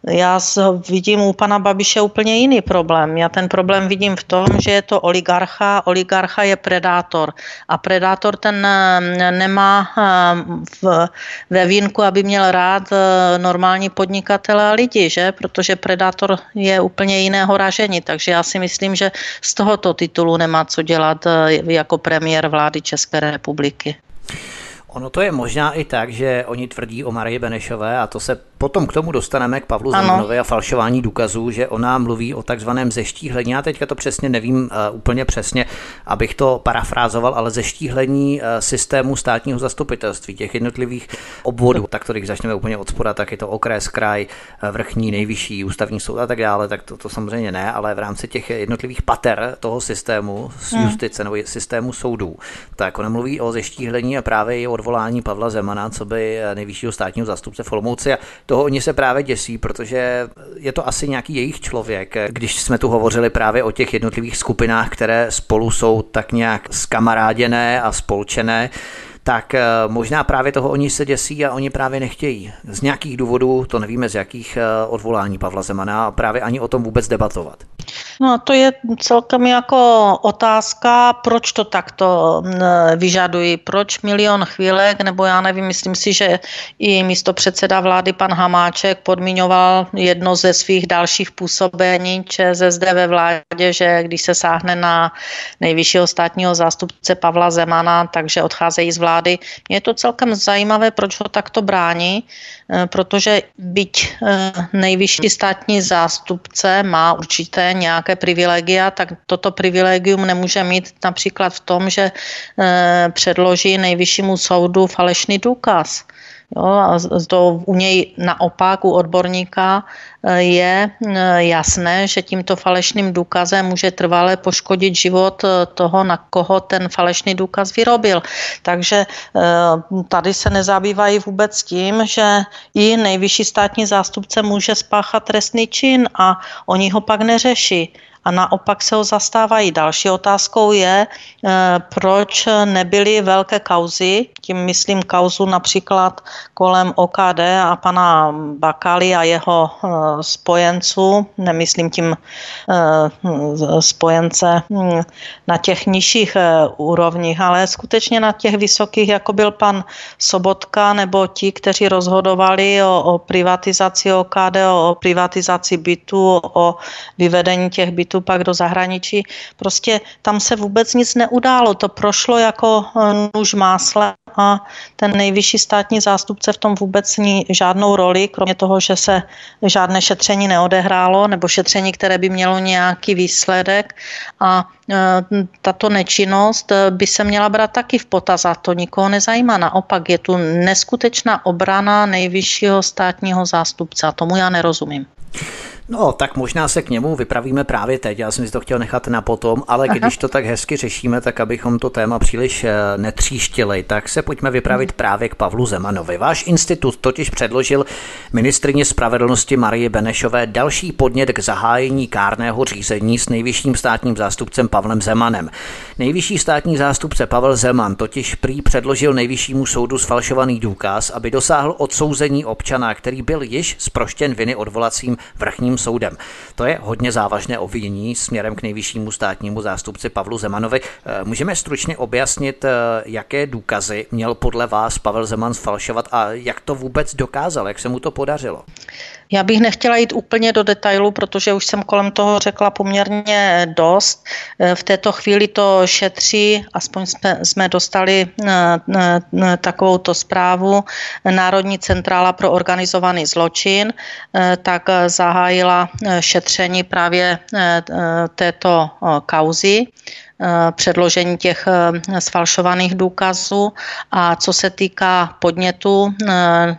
já vidím u pana Babiše úplně jiný problém. Já ten problém vidím v tom, že je to oligarcha, oligarcha je predátor a predátor ten eh, nemá eh, v, ve vínku, aby měl rád eh, normální podnikatele a lidi, že? protože predátor je úplně jiného ražení, takže já si myslím, že z tohoto titulu nemá co dělat jako premiér vlády České republiky. pública. Ono to je možná i tak, že oni tvrdí o Marii Benešové a to se Potom k tomu dostaneme k Pavlu Zemanovi a falšování důkazů, že ona mluví o takzvaném zeštíhlení. Já teďka to přesně nevím uh, úplně přesně, abych to parafrázoval, ale zeštíhlení uh, systému státního zastupitelství, těch jednotlivých obvodů. Tak to, když začneme úplně od spoda, tak je to okres, kraj, uh, vrchní, nejvyšší, ústavní soud a tak dále, tak to, to samozřejmě ne, ale v rámci těch jednotlivých pater toho systému z hmm. justice nebo systému soudů, tak ona mluví o zeštíhlení a právě i odvolání Pavla Zemana, co by nejvyššího státního zástupce v Olomouci. A toho oni se právě děsí, protože je to asi nějaký jejich člověk. Když jsme tu hovořili právě o těch jednotlivých skupinách, které spolu jsou tak nějak skamaráděné a spolčené, tak eh, možná právě toho oni se děsí a oni právě nechtějí. Z nějakých důvodů, to nevíme z jakých eh, odvolání Pavla Zemana, právě ani o tom vůbec debatovat. No to je celkem jako otázka, proč to takto vyžadují, proč milion chvílek, nebo já nevím, myslím si, že i místo předseda vlády pan Hamáček podmiňoval jedno ze svých dalších působení ČSSD ve vládě, že když se sáhne na nejvyššího státního zástupce Pavla Zemana, takže odcházejí z vlády. Je to celkem zajímavé, proč ho takto brání, eh, protože byť eh, nejvyšší státní zástupce má určité nějaké privilegia, tak toto privilegium nemůže mít například v tom, že eh, předloží nejvyššímu soudu falešný důkaz. Jo, a to u něj naopak, u odborníka, eh, je eh, jasné, že tímto falešným důkazem může trvale poškodit život toho, na koho ten falešný důkaz vyrobil. Takže tady se nezabývají vůbec tím, že i nejvyšší státní zástupce může spáchat trestný čin a oni ho pak neřeší a naopak se ho zastávají. Další otázkou je, eh, proč nebyly velké kauzy, tím myslím kauzu například kolem OKD a pana Bakali a jeho eh, spojenců, nemyslím tím eh, spojence hm, na těch nižších úrovních, ale skutečně na těch vysokých, jako byl pan Sobotka nebo ti, kteří rozhodovali o, o privatizaci OKD, o, privatizaci bytu, o vyvedení těch bytů mobilitu pak do zahraničí. Prostě tam se vůbec nic neudálo. To prošlo jako nůž másle a ten nejvyšší státní zástupce v tom vůbec ní žádnou roli, kromě toho, že se žádné šetření neodehrálo, nebo šetření, které by mělo nějaký výsledek a e, tato nečinnost by se měla brát taky v potaz a to nikoho nezajímá. Naopak je tu neskutečná obrana nejvyššího státního zástupce a tomu já nerozumím. No, tak možná se k němu vypravíme právě teď. Já jsem si to chtěl nechat na potom, ale Aha. když to tak hezky řešíme, tak abychom to téma příliš eh, netříštili, tak se pojďme vypravit hmm. právě k Pavlu Zemanovi. Váš institut totiž předložil ministrině spravedlnosti Marie Benešové další podnět k zahájení kárného řízení s nejvyšším státním zástupcem Pavlem Zemanem. Nejvyšší státní zástupce Pavel Zeman totiž prý předložil nejvyššímu soudu sfalšovaný důkaz, aby dosáhl odsouzení občana, který byl již zproštěn viny odvolacím vrchním soudem. To je hodně závažné obvinění směrem k nejvyššímu státnímu zástupci Pavlu Zemanovi. Eh, můžeme stručně objasnit, eh, jaké důkazy měl podle vás Pavel Zeman sfalšovat a jak to vůbec dokázal, jak se mu to podařilo? Já bych nechtěla jít úplně do detailu, protože už jsem kolem toho řekla poměrně dost. Eh, v této chvíli to šetří, aspoň jsme, jsme dostali takovouto zprávu, Národní centrála pro organizovaný zločin, tak zahájila eh, šetření právě eh, této kauzy eh, předložení těch sfalšovaných důkazů a co se týká podnětu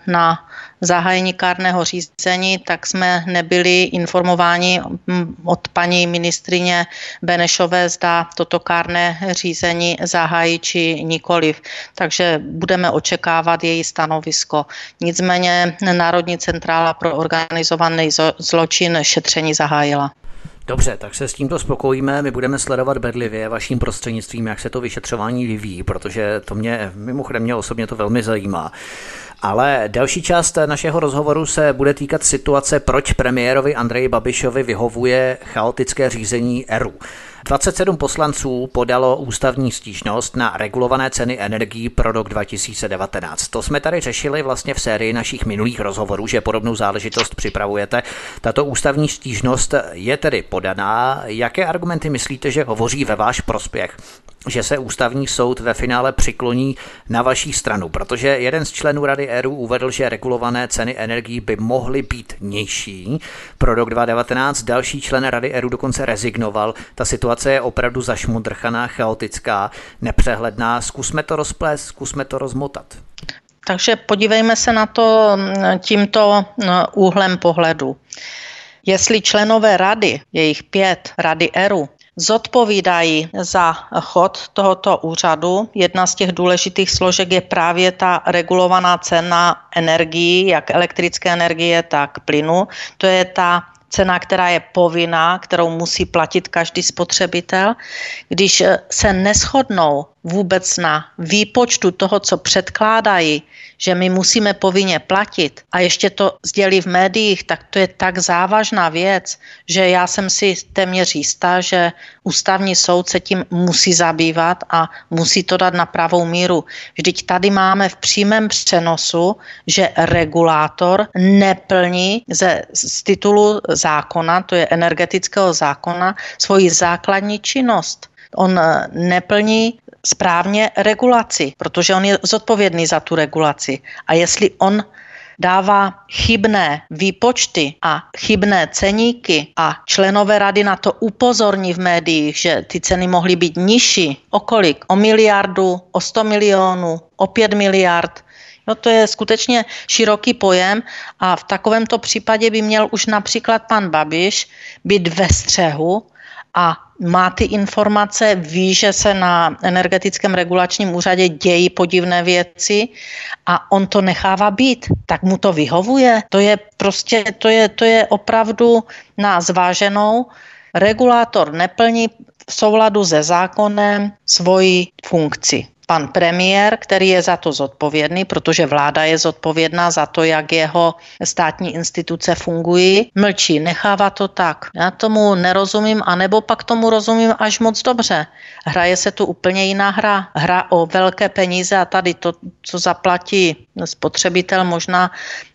na zahájení kárného řízení, tak jsme nebyli informováni mm, od paní ministrině Benešové, zda toto kárné řízení zahájí či nikoliv. Takže budeme očekávat její stanovisko. Nicméně Národní centrála pro organizovaný zločin šetření zahájila. Dobře, tak se s tímto spokojíme. My budeme sledovat bedlivě vaším prostřednictvím, jak se to vyšetřování vyvíjí, protože to mě, mimochodem mě osobně to velmi zajímá. Ale další část našeho rozhovoru se bude týkat situace, proč premiérovi Andreji Babišovi vyhovuje chaotické řízení ERU. 27 poslanců podalo ústavní stížnost na regulované ceny energií pro rok 2019. To jsme tady řešili vlastně v sérii našich minulých rozhovorů, že podobnou záležitost připravujete. Tato ústavní stížnost je tedy podaná. Jaké argumenty myslíte, že hovoří ve váš prospěch? Že se ústavní soud ve finále přikloní na vaší stranu, protože jeden z členů Rady ERU uvedl, že regulované ceny energií by mohly být nižší. Pro rok 2019 další člen Rady ERU dokonce rezignoval. Ta situace je opravdu zašmudrchaná, chaotická, nepřehledná. Zkusme to rozplést, zkusme to rozmotat. Takže podívejme se na to tímto úhlem pohledu. Jestli členové rady, jejich pět, rady ERU, zodpovídají za chod tohoto úřadu. Jedna z těch důležitých složek je právě ta regulovaná cena energií, jak elektrické energie, tak plynu. To je ta cena, která je povinná, kterou musí platit každý spotřebitel. Když se neschodnou vůbec na výpočtu toho, co předkládají, že my musíme povinně platit a ještě to sdělí v médiích, tak to je tak závažná věc, že já jsem si téměř jistá, že ústavní soud se tím musí zabývat a musí to dát na pravou míru. Vždyť tady máme v přímém přenosu, že regulátor neplní ze, z titulu zákona, to je energetického zákona, svoji základní činnost. On neplní správně regulaci, protože on je zodpovědný za tu regulaci. A jestli on dává chybné výpočty a chybné ceníky a členové rady na to upozorní v médiích, že ty ceny mohly být nižší. O kolik? O miliardu, o 100 milionů, o 5 miliard. No to je skutečně široký pojem a v takovémto případě by měl už například pan Babiš být ve střehu a má ty informace, ví, že se na energetickém regulačním úřadě dějí podivné věci a on to nechává být, tak mu to vyhovuje. To je prostě, to je, to je opravdu na zváženou. Regulátor neplní v souladu se zákonem svoji funkci pan premiér, který je za to zodpovědný, protože vláda je zodpovědná za to, jak jeho státní instituce fungují, mlčí, nechává to tak. Já tomu nerozumím, anebo pak tomu rozumím až moc dobře. Hraje se tu úplně jiná hra. Hra o velké peníze a tady to, co zaplatí spotřebitel, možná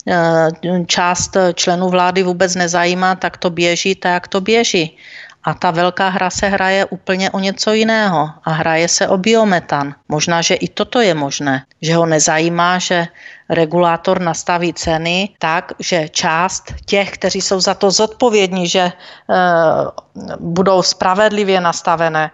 eh, část členů vlády vůbec nezajímá, tak to běží tak, jak to běží. A ta velká hra se hraje úplně o něco jiného a hraje se o biometan. Možná, že i toto je možné, že ho nezajímá, že regulátor nastaví ceny tak, že část těch, kteří jsou za to zodpovědní, že e, budou spravedlivě nastavené,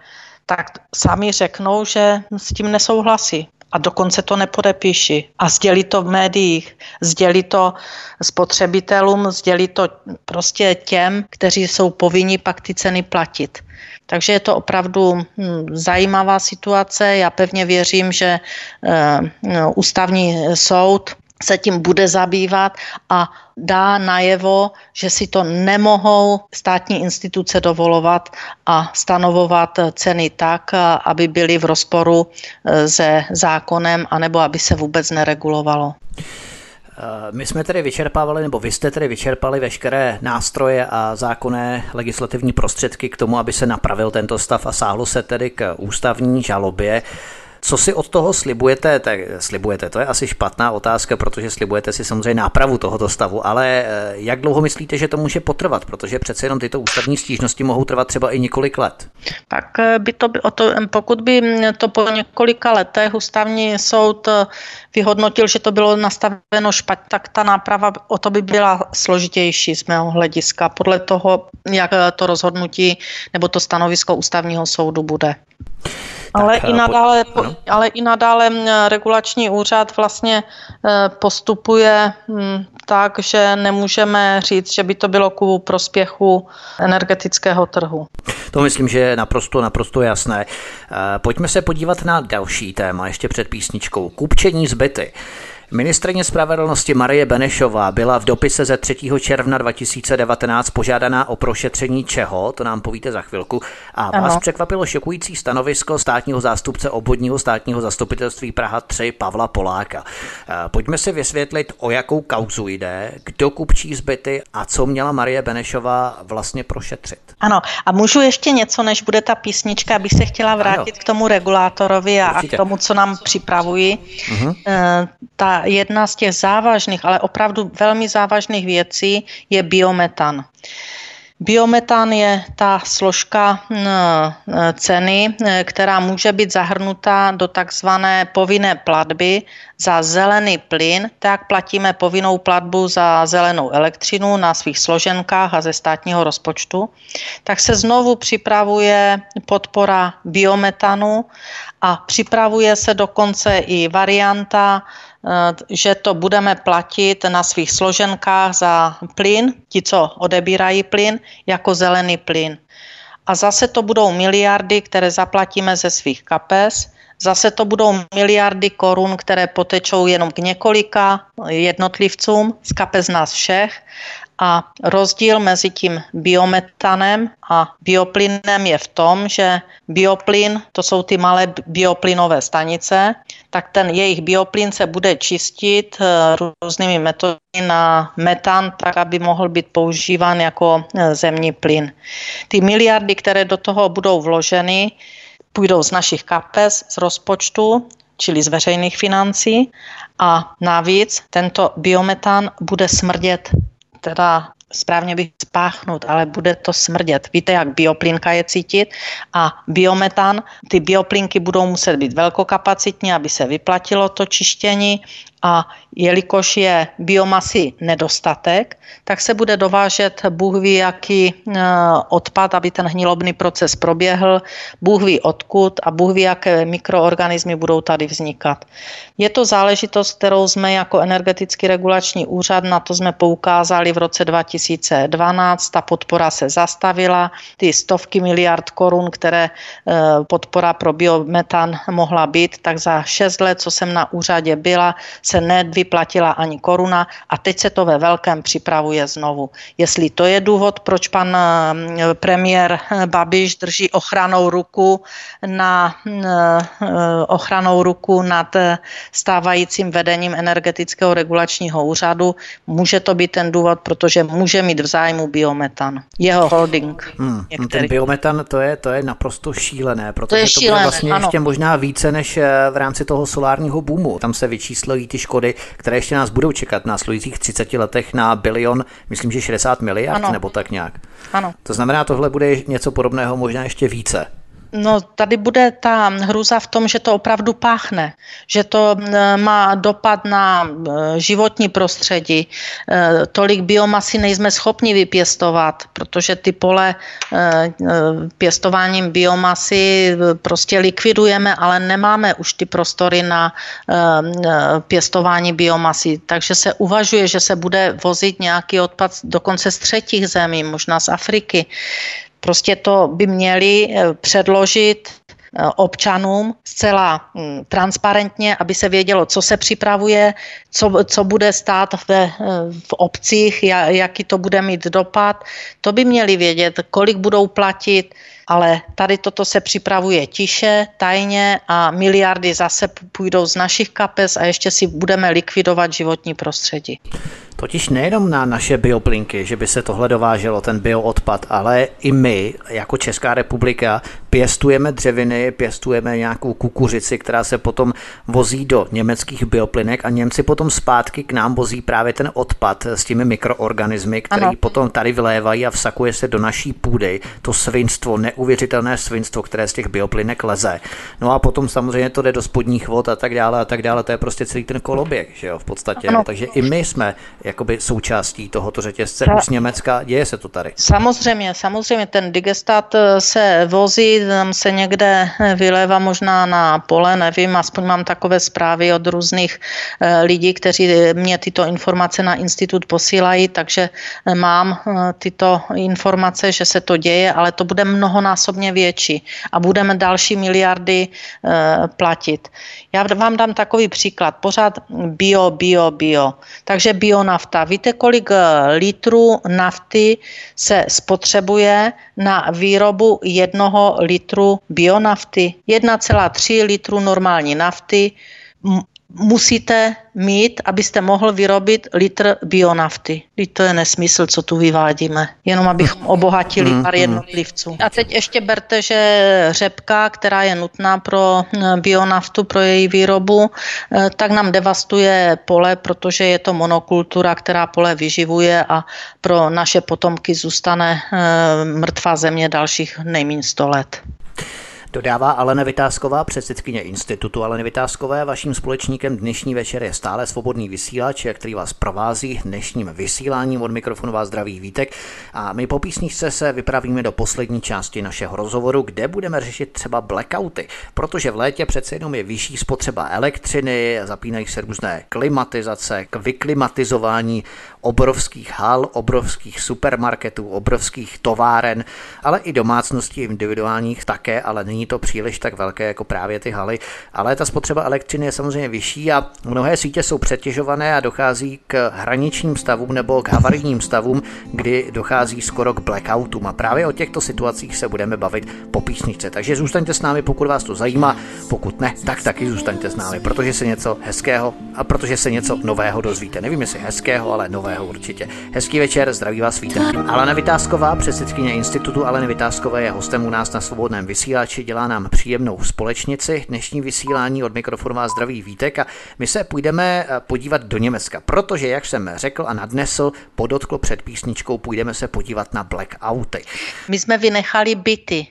tak sami řeknou, že s tím nesouhlasí a dokonce to nepodepíši. A sdělí to v médiích, sdělí to spotřebitelům, sdělí to prostě těm, kteří jsou povinni pak ty ceny platit. Takže je to opravdu hm, zajímavá situace. Já pevně věřím, že eh, ústavní soud se tím bude zabývat a dá najevo, že si to nemohou státní instituce dovolovat a stanovovat ceny tak, aby byly v rozporu eh, se zákonem, anebo aby se vůbec neregulovalo. Eh, my jsme tedy vyčerpávali, nebo vy jste tedy vyčerpali veškeré nástroje a zákonné legislativní prostředky k tomu, aby se napravil tento stav a sáhlo se tedy k ústavní žalobě. Co si od toho slibujete? Tak slibujete, to je asi špatná otázka, protože slibujete si samozřejmě nápravu tohoto stavu, ale eh, jak dlouho myslíte, že to může potrvat? Protože přece jenom tyto ústavní stížnosti mohou trvat třeba i několik let. Tak eh, by to, to, pokud by to po několika letech ústavní soud eh, vyhodnotil, že to bylo nastaveno špatně, tak ta náprava o to by byla složitější z mého hlediska, podle toho, jak to rozhodnutí nebo to stanovisko ústavního soudu bude. Ale, tak, i nadále, po, ale i nadále regulační úřad vlastně e, postupuje hm, tak, že nemůžeme říct, že by to bylo ku prospěchu energetického trhu. To myslím, že je naprosto, naprosto jasné. E, pojďme se podívat na další téma ještě před písničkou. Kupčení zbyty. Ministrině spravedlnosti Marie Benešová byla v dopise ze 3. června 2019 požádaná o prošetření čeho, to nám povíte za chvilku. A vás ano. překvapilo šokující stanovisko státního zástupce obvodního státního zastupitelství Praha 3 Pavla Poláka. Eh, pojďme si vysvětlit, o jakou kauzu jde, kdo kupčí zbyty a co měla Marie Benešová vlastně prošetřit. Ano, a můžu ještě něco, než bude ta písnička, abych se chtěla vrátit ano. k tomu regulátorovi a, a k tomu, co nám připravují. Uh-huh. Ta jedna z těch závažných, ale opravdu velmi závažných věcí je biometan. Biometan je ta složka ceny, která může být zahrnuta do takzvané povinné platby za zelený plyn, tak platíme povinnou platbu za zelenou elektřinu na svých složenkách a ze státního rozpočtu, tak se znovu připravuje podpora biometanu a připravuje se dokonce i varianta Eh, že to budeme platit na svých složenkách za plyn, ti, co odebírají plyn, jako zelený plyn. A zase to budou miliardy, které zaplatíme ze svých kapes. Zase to budou miliardy korun, které potečou jenom k několika jednotlivcům z kapes nás všech. A rozdíl mezi tím biometanem a bioplynem je v tom, že bioplyn, to jsou ty malé bioplynové stanice, tak ten jejich bioplyn se bude čistit eh, různými metodami na metan, tak aby mohl být používán jako eh, zemní plyn. Ty miliardy, které do toho budou vloženy, půjdou z našich kapes, z rozpočtu, čili z veřejných financí a navíc tento biometan bude smrdět teda správně bych spáchnout, ale bude to smrdět. Víte, jak bioplinka je cítit a biometan, ty bioplinky budou muset být velkokapacitní, aby se vyplatilo to čištění a jelikož je biomasy nedostatek, tak se bude dovážet Bůh ví jaký eh, odpad, aby ten hnilobný proces proběhl, Bůh ví odkud a Bůh ví, jaké mikroorganismy budou tady vznikat. Je to záležitost, kterou jsme jako energetický regulační úřad, na to jsme poukázali v roce 2012, ta podpora se zastavila, ty stovky miliard korun, které eh, podpora pro biometan mohla být, tak za 6 let, co jsem na úřadě byla, se nevyplatila ani koruna a teď se to ve velkém připravuje znovu. Jestli to je důvod, proč pan eh, premiér Babiš drží ochranou ruku na ochranou ruku nad stávajícím vedením energetického regulačního úřadu. Může to být ten důvod, protože může mít v zájmu biometan. Jeho holding. Hmm, ten biometan to je, to je naprosto šílené, protože to, je to bude vlastně ano. ještě možná více než eh, v rámci toho solárního boomu. Tam se vyčíslují ty škody, které ještě nás budou čekat v následujících 30 letech na bilion, myslím, že 60 miliard ano. nebo tak nějak. Ano. To znamená, tohle bude něco podobného, možná ještě více. No, tady bude ta hruza v tom, že to opravdu páchne, že to má dopad na životní prostředí. E, tolik biomasy nejsme schopni vypěstovat, protože ty pole pěstováním biomasy prostě likvidujeme, ale nemáme už ty prostory na pěstování biomasy. Takže se uvažuje, že se bude vozit nějaký odpad dokonce z třetích zemí, možná z Afriky. Prostě to by měli eh, předložit eh, občanům zcela hm, transparentně, aby se vědělo, co se připravuje, co, co bude stát ve, eh, v obcích, jaký to bude mít dopad. To by měli vědět, kolik budou platit, ale tady toto se připravuje tiše, tajně a miliardy zase půjdou z našich kapes a ještě si budeme likvidovat životní prostředí. Totiž nejenom na naše bioplinky, že by se tohle dováželo, ten bioodpad, ale i my, jako Česká republika, pěstujeme dřeviny, pěstujeme nějakou kukuřici, která se potom vozí do německých bioplinek a Němci potom zpátky k nám vozí právě ten odpad s těmi mikroorganismy, který ano. potom tady vylévají a vsakuje se do naší půdy. To svinstvo, neuvěřitelné svinstvo, které z těch bioplinek leze. No a potom samozřejmě to jde do spodních vod a tak dále a tak dále. To je prostě celý ten koloběh, že jo, v podstatě. Ano. Takže i my jsme jakoby součástí tohoto řetězce už z Německa. Děje se to tady. Samozřejmě, samozřejmě ten digestat eh, se vozí, tam se někde eh, vylévá možná na pole, nevím, aspoň mám takové zprávy od různých eh, lidí, kteří mě tyto informace na institut posílají, takže mám tyto informace, že se to děje, ale to bude mnohonásobně větší a budeme další miliardy platit. Já vám dám takový příklad. Pořád bio, bio, bio. Takže bionafta. Víte, kolik eh, litrů nafty se spotřebuje na výrobu jednoho litru bionafty? 1,3 litru normální nafty musíte mít, abyste mohl vyrobit litr bionafty. to je nesmysl, co tu vyvádíme. Jenom abychom obohatili mm, pár mm. jednotlivců. A teď ještě berte, že řepka, která je nutná pro eh, bionaftu, pro její výrobu, eh, tak nám devastuje pole, protože je to monokultura, která pole vyživuje a pro naše potomky zůstane eh, mrtvá země dalších nejméně 100 let. Dodává Alena Vytázková, předsedkyně institutu Aleny Vytázkové. Vaším společníkem dnešní večer je stále svobodný vysílač, který vás provází dnešním vysíláním od mikrofonu vás zdraví Vítek. A my po písničce se vypravíme do poslední části našeho rozhovoru, kde budeme řešit třeba blackouty, protože v létě přece jenom je vyšší spotřeba elektřiny, zapínají se různé klimatizace, k vyklimatizování obrovských hal, obrovských supermarketů, obrovských továren, ale i domácností individuálních také, ale není to příliš tak velké jako právě ty haly. Ale ta spotřeba elektřiny je samozřejmě vyšší a mnohé sítě jsou přetěžované a dochází k hraničním stavům nebo k havarijním stavům, kdy dochází skoro k blackoutům. A právě o těchto situacích se budeme bavit po písničce. Takže zůstaňte s námi, pokud vás to zajímá. Pokud ne, tak taky zůstaňte s námi, protože se něco hezkého a protože se něco nového dozvíte. Nevím, jestli hezkého, ale nového nového určitě. Hezký večer, zdraví vás Vítek. Alena Vytázková, předsedkyně institutu Aleny Vytázkové je hostem u nás na svobodném vysílači, dělá nám příjemnou společnici. Dnešní vysílání od mikrofonu vás zdraví Vítek a my se půjdeme eh, podívat do Německa, protože, jak jsem řekl a nadnesl, podotkl před písničkou, půjdeme se podívat na blackouty. My jsme vynechali byty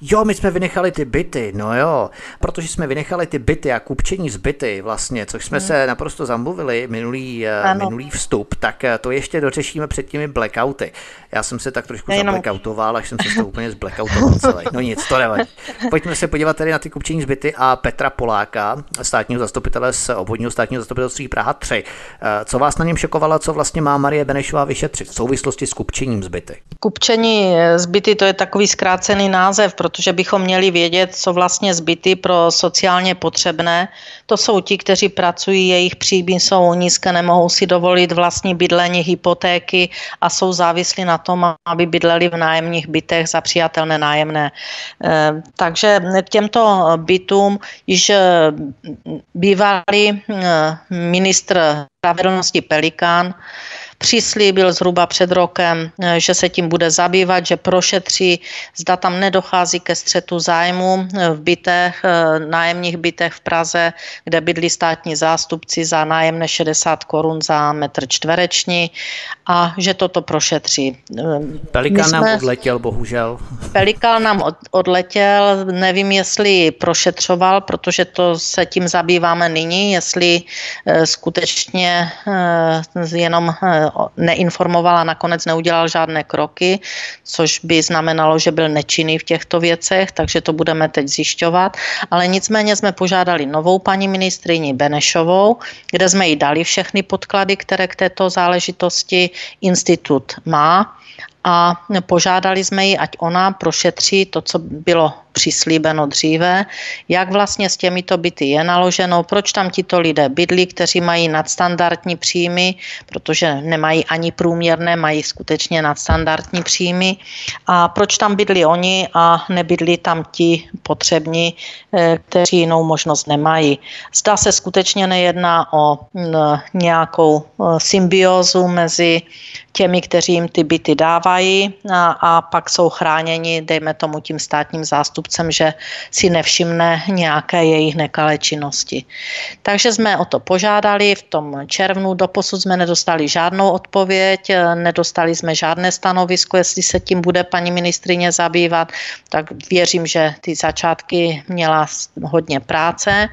jo, my jsme vynechali ty byty, no jo, protože jsme vynechali ty byty a kupčení z byty vlastně, což jsme hmm. se naprosto zamluvili minulý, eh, minulý vstup, tak eh, to ještě dořešíme před těmi blackouty. Já jsem se tak trošku Jenom... zablackoutoval, až jsem se z toho úplně zblackoutoval celý. No nic, to nevadí. Pojďme se podívat tady na ty kupčení zbyty a Petra Poláka, státního zastupitele z obvodního státního zastupitelství Praha 3. Eh, co vás na něm šokovalo, co vlastně má Marie Benešová vyšetřit v souvislosti s kupčením zbyty? Kupčení zbyty to je takový zkrácený název, protože bychom měli vědět, co vlastně zbyty pro sociálně potřebné. To jsou ti, kteří pracují, jejich příjmy jsou nízké, nemohou si dovolit vlastní bydlení, hypotéky a jsou závislí na tom, aby bydleli v nájemních bytech za přijatelné nájemné. Eh, takže těmto bytům již eh, bývalý eh, ministr spravedlnosti Pelikán přislíbil zhruba před rokem, že se tím bude zabývat, že prošetří, zda tam nedochází ke střetu zájmu v bytech, nájemních bytech v Praze, kde bydlí státní zástupci za nájemné 60 korun za metr čtvereční a že toto prošetří. Pelikán jsme... nám odletěl, bohužel. Pelikán nám odletěl, nevím, jestli prošetřoval, protože to se tím zabýváme nyní, jestli eh, skutečně eh, jenom eh, neinformoval a nakonec neudělal žádné kroky, což by znamenalo, že byl nečinný v těchto věcech, takže to budeme teď zjišťovat. Ale nicméně jsme požádali novou paní ministrině Benešovou, kde jsme jí dali všechny podklady, které k této záležitosti institut má a požádali jsme ji, ať ona prošetří to, co bylo přislíbeno dříve, jak vlastně s těmito byty je naloženo, proč tam tito lidé bydlí, kteří mají nadstandardní příjmy, protože nemají ani průměrné, mají skutečně nadstandardní příjmy a proč tam bydlí oni a nebydlí tam ti potřební, eh, kteří jinou možnost nemají. Zdá se skutečně nejedná o nějakou eh, symbiózu mezi těmi, kteří jim ty byty dávají a, a pak jsou chráněni, dejme tomu tím státním zástupcem, že si nevšimne nějaké jejich nekalé činnosti. Takže jsme o to požádali v tom červnu, doposud jsme nedostali žádnou odpověď, nedostali jsme žádné stanovisko, jestli se tím bude paní ministrině zabývat, tak věřím, že ty začátky měla hodně práce.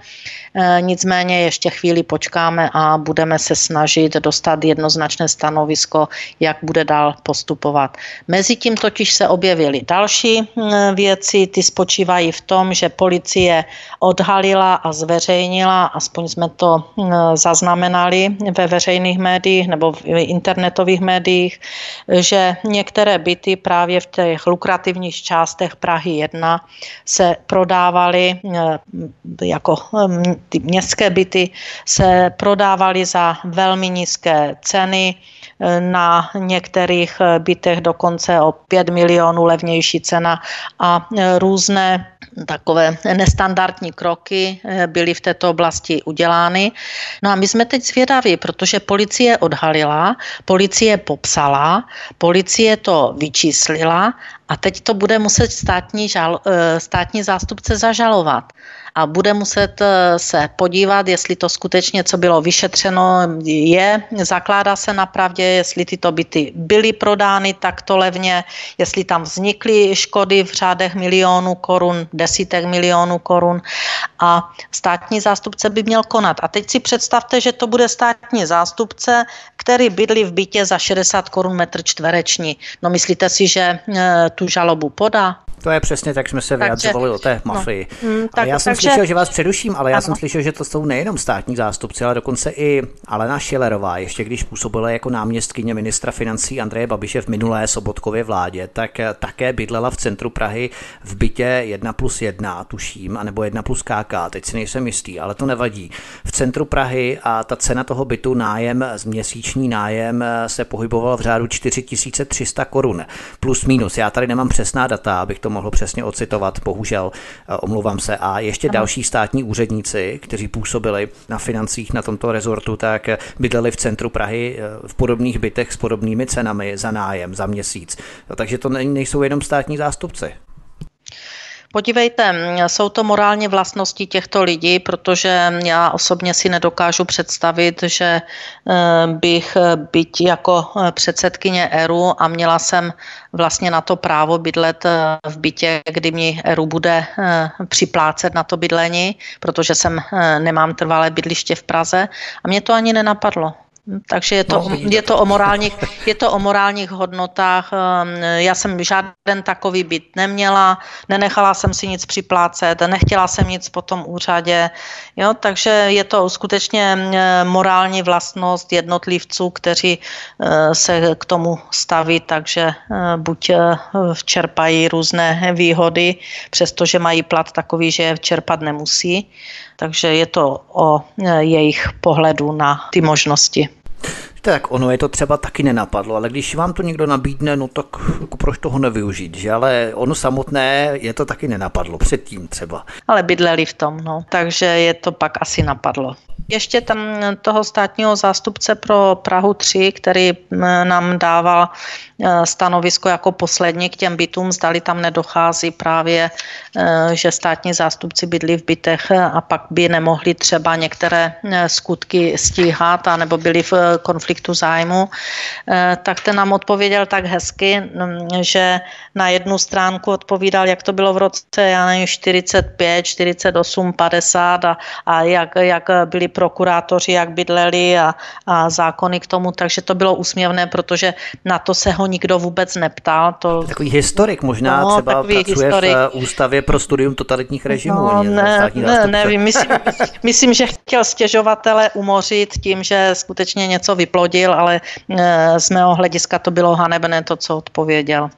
E, nicméně ještě chvíli počkáme a budeme se snažit dostat jednoznačné stanovisko, jak bude dál postupovat. Mezitím totiž se objevily další věci, ty spočívají v tom, že policie odhalila a zveřejnila, aspoň jsme to hm, zaznamenali ve veřejných médiích nebo v internetových médiích, že některé byty právě v těch lukrativních částech Prahy 1 se prodávaly hm, jako ty městské byty se prodávaly za velmi nízké ceny, na některých bytech dokonce o 5 milionů levnější cena a různé takové nestandardní kroky byly v této oblasti udělány. No a my jsme teď zvědaví, protože policie odhalila, policie popsala, policie to vyčíslila a teď to bude muset státní, žal, státní zástupce zažalovat a bude muset eh, se podívat, jestli to skutečně, co bylo vyšetřeno, je, zakládá se na pravdě, jestli tyto byty byly prodány takto levně, jestli tam vznikly škody v řádech milionů korun, desítek milionů korun a státní zástupce by měl konat. A teď si představte, že to bude státní zástupce, který bydlí v bytě za 60 korun metr čtvereční. No myslíte si, že eh, tu žalobu podá? To je přesně tak, jsme se vyjadřovali o té no. mafii. No, mm, tak, já jsem takže... slyšel, že vás předuším, ale já ano. jsem slyšel, že to jsou nejenom státní zástupci, ale dokonce i Alena Šilerová, ještě když působila jako náměstkyně ministra financí Andreje Babiše v minulé sobotkově vládě, tak eh, také bydlela v centru Prahy v bytě 1 plus 1, tuším, anebo 1 plus KK, teď si nejsem jistý, ale to nevadí. V centru Prahy a ta cena toho bytu, nájem, z měsíční nájem eh, se pohybovala v řádu 4300 korun, plus minus. Já tady nemám přesná data, abych to mohl přesně ocitovat, bohužel, eh, omlouvám se. A ještě ano. další státní úředníci, kteří působili na financích na tomto rezortu, tak bydleli v centru Prahy eh, v podobných bytech s podobnými cenami za nájem, za měsíc. Takže to nejsou jenom státní zástupci. Podívejte, jsou to morální vlastnosti těchto lidí, protože já osobně si nedokážu představit, že eh, bych byť jako eh, předsedkyně ERU a měla jsem vlastně na to právo bydlet v bytě, kdy mi ERU bude připlácet na to bydlení, protože jsem nemám trvalé bydliště v Praze a mě to ani nenapadlo. Takže je to, no, je, to o morálních, je to o morálních hodnotách. Ehm, já jsem žádný takový byt neměla, nenechala jsem si nic připlácet, nechtěla jsem nic po tom úřadě. Jo, takže je to skutečně ehm, morální vlastnost jednotlivců, kteří ehm, se k tomu staví, takže buď čerpají různé výhody, přestože mají plat takový, že je čerpat nemusí. Takže je to o jejich pohledu na ty možnosti. Tak ono je to třeba taky nenapadlo, ale když vám to někdo nabídne, no tak jako proč toho nevyužít, že? Ale ono samotné je to taky nenapadlo předtím třeba. Ale bydleli v tom, no, takže je to pak asi napadlo. Ještě tam toho státního zástupce pro Prahu 3, který nám dával e, stanovisko jako poslední k těm bytům, zdali tam nedochází právě, e, že státní zástupci bydlí v bytech a pak by nemohli třeba některé skutky stíhat a nebo byli v konfliktu zájmu, tak ten nám odpověděl tak hezky, že na jednu stránku odpovídal, jak to bylo v roce, já nevím, 45, 48, 50 a, a jak, jak byli prokurátoři, jak bydleli a, a zákony k tomu, takže to bylo úsměvné, protože na to se ho nikdo vůbec neptal. To... Takový historik možná no, třeba pracuje historik. v Ústavě pro studium totalitních režimů. No, ne, ne, nevím, myslím, myslím, že chtěl stěžovatele umořit tím, že skutečně něco vyplodil, ale eh, z mého hlediska to bylo hanebné to, co odpověděl.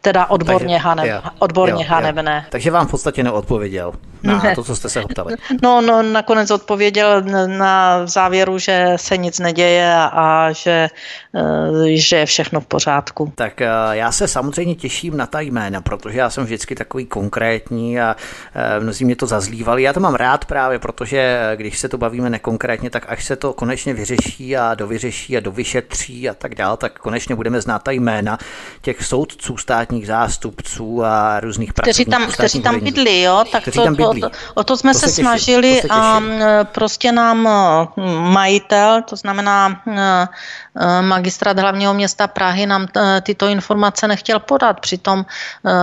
Teda odborně, Takže, haneb, jo, odborně jo, hanebné. Jo. Takže vám v podstatě neodpověděl na ne. to, co jste se ho ptali. No, no, nakonec odpověděl na závěru, že se nic neděje a že, eh, že je všechno v pořádku. Tak eh, já se samozřejmě těším na ta jména, protože já jsem vždycky takový konkrétní a eh, mnozí mě to zazlívali. Já to mám rád právě, protože když se to bavíme nekonkrétně, tak až se to konečně vyřeší a dovyřeší a dovyšetří a tak dál, tak konečně budeme znát ta jména těch soudců, státních zástupců a různých kteří tam, kteří tam bydli, jo? Tak to, tam bydlí. O to, o to jsme to se, se snažili a prostě nám majitel, to znamená magistrát hlavního města Prahy nám tyto informace nechtěl podat. Přitom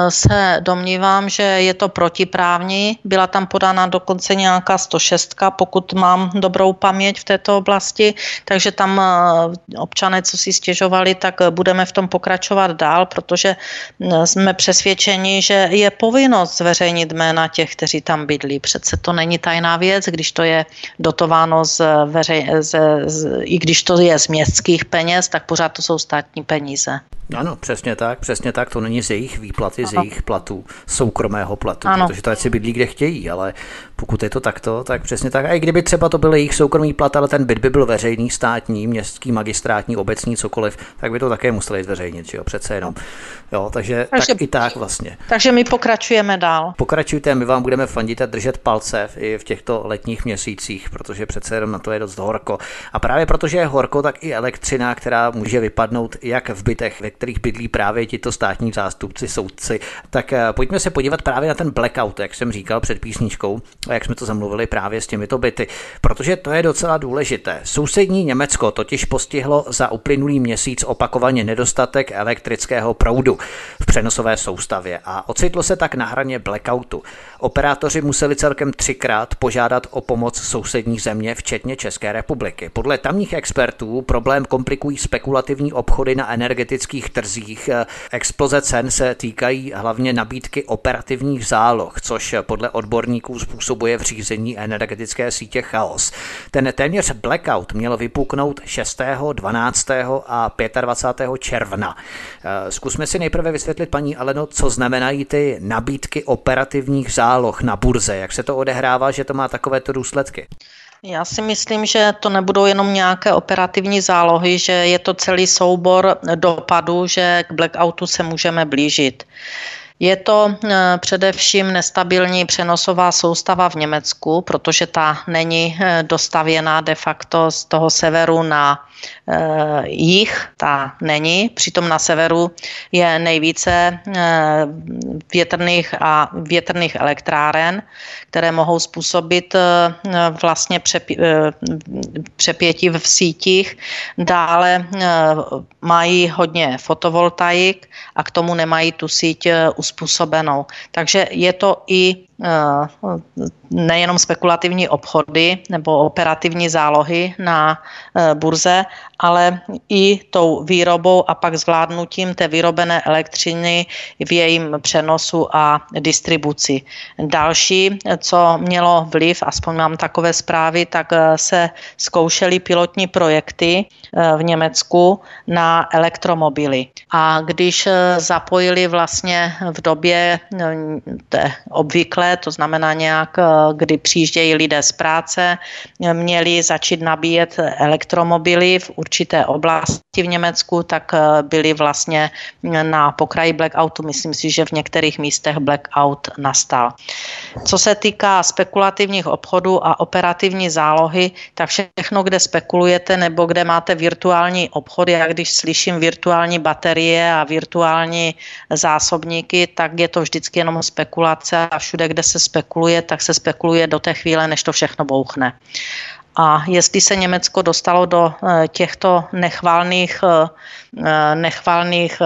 se domnívám, že je to protiprávní. Byla tam podána dokonce nějaká 106, pokud mám dobrou paměť v této oblasti, takže tam občané, co si stěžovali, tak budeme v tom pokračovat dál, protože jsme přesvědčeni, že je povinnost zveřejnit jména těch, kteří tam bydlí. Přece to není tajná věc, když to je dotováno z, veřej, z, z, i když to je z městských peněz, tak pořád to jsou státní peníze. Ano, přesně tak, přesně tak. To není z jejich výplaty, ano. z jejich platů, soukromého platu, ano. protože to ať si bydlí kde chtějí, ale pokud je to takto, tak přesně tak. A i kdyby třeba to byl jejich soukromý plat, ale ten byt by byl veřejný, státní, městský, magistrátní, obecní, cokoliv, tak by to také museli zveřejnit, že jo, přece jenom. Jo, takže, takže tak i tak vlastně. Takže my pokračujeme dál. Pokračujte, my vám budeme fandit a držet palce i v těchto letních měsících, protože přece jenom na to je dost horko. A právě protože je horko, tak i elektřina, která může vypadnout jak v bytech, kterých bydlí právě tito státní zástupci, soudci. Tak eh, pojďme se podívat právě na ten blackout, jak jsem říkal před písničkou, a jak jsme to zamluvili právě s těmito byty, protože to je docela důležité. Sousední Německo totiž postihlo za uplynulý měsíc opakovaně nedostatek elektrického proudu v přenosové soustavě a ocitlo se tak na hraně blackoutu. Operátoři museli celkem třikrát požádat o pomoc sousedních země, včetně České republiky. Podle tamních expertů problém komplikují spekulativní obchody na energetických trzích. Exploze cen se týkají hlavně nabídky operativních záloh, což podle odborníků způsobuje v řízení energetické sítě chaos. Ten téměř blackout měl vypuknout 6., 12. a 25. června. Zkusme si nejprve vysvětlit, paní Aleno, co znamenají ty nabídky operativních záloh na burze, jak se to odehrává, že to má takovéto důsledky. Já si myslím, že to nebudou jenom nějaké operativní zálohy, že je to celý soubor dopadů, že k blackoutu se můžeme blížit. Je to eh, především nestabilní přenosová soustava v Německu, protože ta není eh, dostavěná de facto z toho severu na Eh, jich ta není, přitom na severu je nejvíce eh, větrných a větrných elektráren, které mohou způsobit eh, vlastně přepětí v sítích. Dále mají hodně fotovoltaik a k tomu nemají tu síť uspůsobenou. Takže je to i nejenom spekulativní obchody nebo operativní zálohy na burze, ale i tou výrobou a pak zvládnutím té vyrobené elektřiny v jejím přenosu a distribuci. Další, co mělo vliv, aspoň mám takové zprávy, tak eh, se zkoušely pilotní projekty eh, v Německu na elektromobily. A když eh, zapojili vlastně v době té obvyklé, to znamená nějak, kdy přijíždějí lidé z práce, měli začít nabíjet elektromobily v určité oblasti v Německu, tak eh, byly vlastně na pokraji blackoutu. Myslím si, že v některých místech blackout nastal. Co se týká spekulativních obchodů a operativní zálohy, tak všechno, kde spekulujete nebo kde máte virtuální obchody, já když slyším virtuální baterie a virtuální zásobníky, tak je to vždycky jenom spekulace a všude, kde se spekuluje, tak se spekuluje do té chvíle, než to všechno bouchne. A jestli se Německo dostalo do eh, těchto nechvalných, eh, eh, nechvalných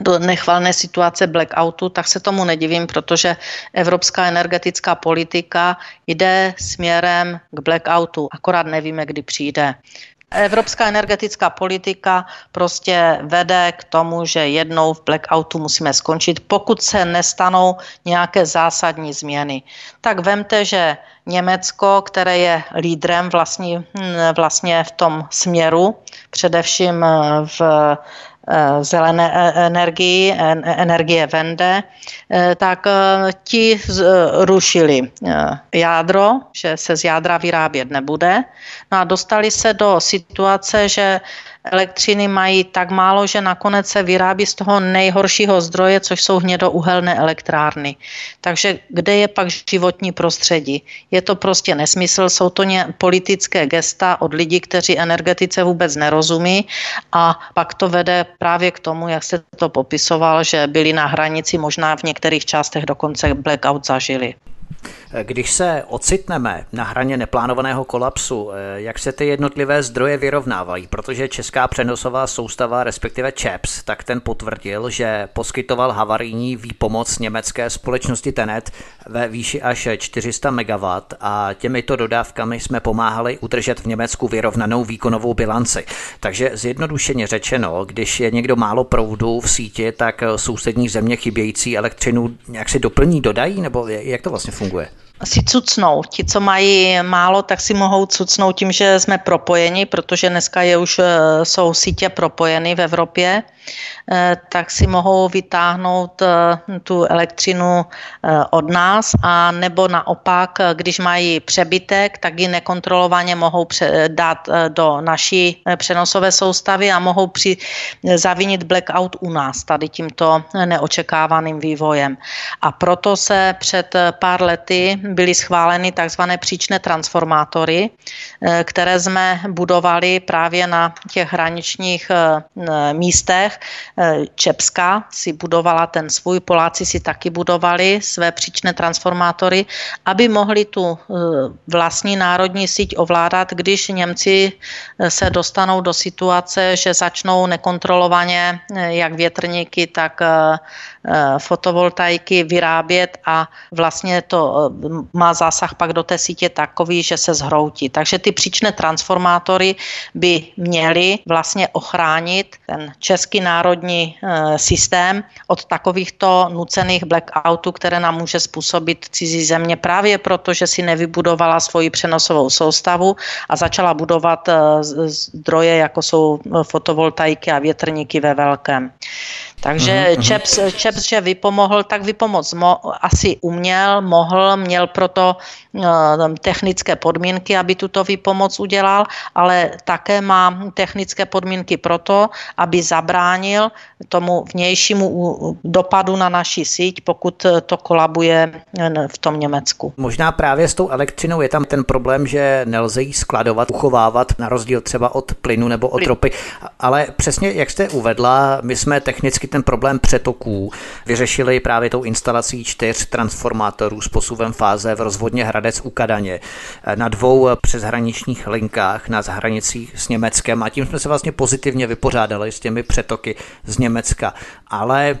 do nechvalné situace blackoutu, tak se tomu nedivím, protože evropská energetická politika jde směrem k blackoutu, akorát nevíme, kdy přijde. Evropská energetická politika prostě vede k tomu, že jednou v blackoutu musíme skončit, pokud se nestanou nějaké zásadní změny. Tak vemte, že Německo, které je lídrem vlastně, vlastně v tom směru, především v zelené eh, energii, energie vende, eh, tak ti rušili jádro, že se z jádra vyrábět nebude. No a dostali se do situace, že elektřiny mají tak málo, že nakonec se vyrábí z toho nejhoršího zdroje, což jsou hnědouhelné elektrárny. Takže kde je pak životní prostředí? Je to prostě nesmysl, jsou to ně, politické gesta od lidí, kteří energetice vůbec nerozumí a pak to vede právě k tomu, jak se to popisoval, že byli na hranici, možná v některých částech dokonce blackout zažili. Když se ocitneme na hraně neplánovaného kolapsu, eh, jak se ty jednotlivé zdroje vyrovnávají? Protože Česká přenosová soustava, respektive ČEPS, tak ten potvrdil, že poskytoval havarijní výpomoc německé společnosti Tenet ve výši až 400 MW a těmito dodávkami jsme pomáhali udržet v Německu vyrovnanou výkonovou bilanci. Takže zjednodušeně řečeno, když je někdo málo proudu v síti, tak sousední země chybějící elektřinu jak si doplní, dodají, nebo jak to vlastně funguje? Si cucnou. Ti, co mají málo, tak si mohou cucnout tím, že jsme propojeni, protože dneska je už eh, jsou sítě propojeny v Evropě. Eh, tak si mohou vytáhnout eh, tu elektřinu eh, od nás a nebo naopak, když mají přebytek, tak ji nekontrolovaně mohou dát do naší přenosové soustavy a mohou při, zavinit blackout u nás tady tímto neočekávaným vývojem. A proto se před pár lety byly schváleny takzvané příčné transformátory, které jsme budovali právě na těch hraničních místech, Eh, Čepská si budovala ten svůj, Poláci si taky budovali své příčné transformátory, aby mohli tu eh, vlastní národní síť ovládat, když Němci eh, se dostanou do situace, že začnou nekontrolovaně jak větrníky, tak fotovoltaiky vyrábět a vlastně to má zásah pak do té sítě takový, že se zhroutí. Takže ty příčné transformátory by měly vlastně ochránit ten český národní eh, systém od takovýchto nucených blackoutů, které nám může způsobit cizí země právě proto, že si nevybudovala svoji přenosovou soustavu a začala budovat eh, zdroje, jako jsou eh, fotovoltaiky a větrníky ve velkém. Takže mm-hmm. Čeps, Čeps, že vypomohl, tak vypomoc mo, asi uměl, mohl, měl proto uh, technické podmínky, aby tuto vypomoc udělal, ale také má technické podmínky proto, aby zabránil tomu vnějšímu dopadu na naši síť, pokud to kolabuje v tom Německu. Možná právě s tou elektřinou je tam ten problém, že nelze ji skladovat, uchovávat, na rozdíl třeba od plynu nebo od ropy. Ale přesně jak jste uvedla, my jsme technicky vždycky ten problém přetoků vyřešili právě tou instalací čtyř transformátorů s posuvem fáze v rozvodně Hradec u Kadaně na dvou přeshraničních linkách na hranicích s Německem a tím jsme se vlastně pozitivně vypořádali s těmi přetoky z Německa. Ale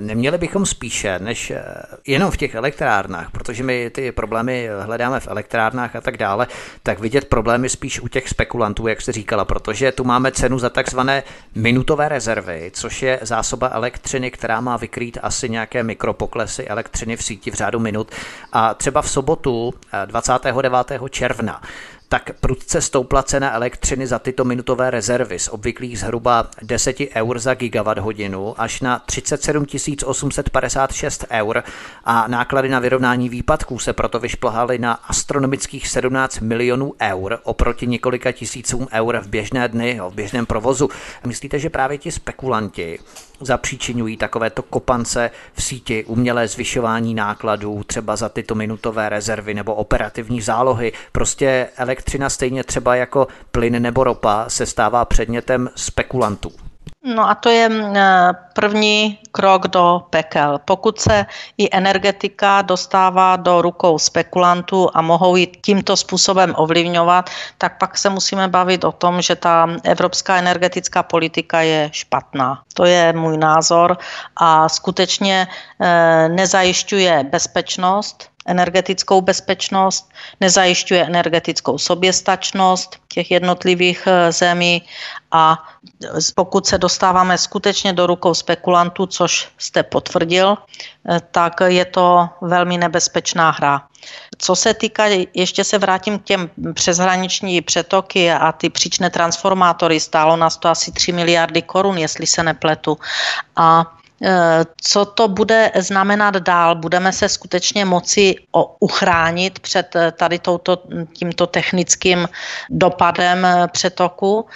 neměli bychom spíše, než eh, jenom v těch elektrárnách, protože my ty problémy hledáme v elektrárnách a tak dále, tak vidět problémy spíš u těch spekulantů, jak jste říkala, protože tu máme cenu za takzvané minutové rezervy, což je zásoba elektřiny, která má vykrýt asi nějaké mikropoklesy elektřiny v síti v řádu minut. A třeba v sobotu 29. Eh, června tak prudce stoupla cena elektřiny za tyto minutové rezervy z obvyklých zhruba 10 eur za gigawatt hodinu až na 37 856 eur a náklady na vyrovnání výpadků se proto vyšplhaly na astronomických 17 milionů eur oproti několika tisícům eur v běžné dny, v běžném provozu. Myslíte, že právě ti spekulanti zapříčinují takovéto kopance v síti, umělé zvyšování nákladů, třeba za tyto minutové rezervy nebo operativní zálohy. Prostě elektřina stejně třeba jako plyn nebo ropa se stává předmětem spekulantů. No a to je eh, první krok do pekel. Pokud se i energetika dostává do rukou spekulantů a mohou ji tímto způsobem ovlivňovat, tak pak se musíme bavit o tom, že ta evropská energetická politika je špatná. To je můj názor a skutečně eh, nezajišťuje bezpečnost energetickou bezpečnost, nezajišťuje energetickou soběstačnost těch jednotlivých eh, zemí a pokud se dostáváme skutečně do rukou spekulantů, což jste potvrdil, eh, tak je to velmi nebezpečná hra. Co se týká, ještě se vrátím k těm přeshraniční přetoky a ty příčné transformátory, stálo nás to asi 3 miliardy korun, jestli se nepletu. A co to bude znamenat dál? Budeme se skutečně moci uchránit před eh, tady touto, tímto technickým dopadem eh, přetoku?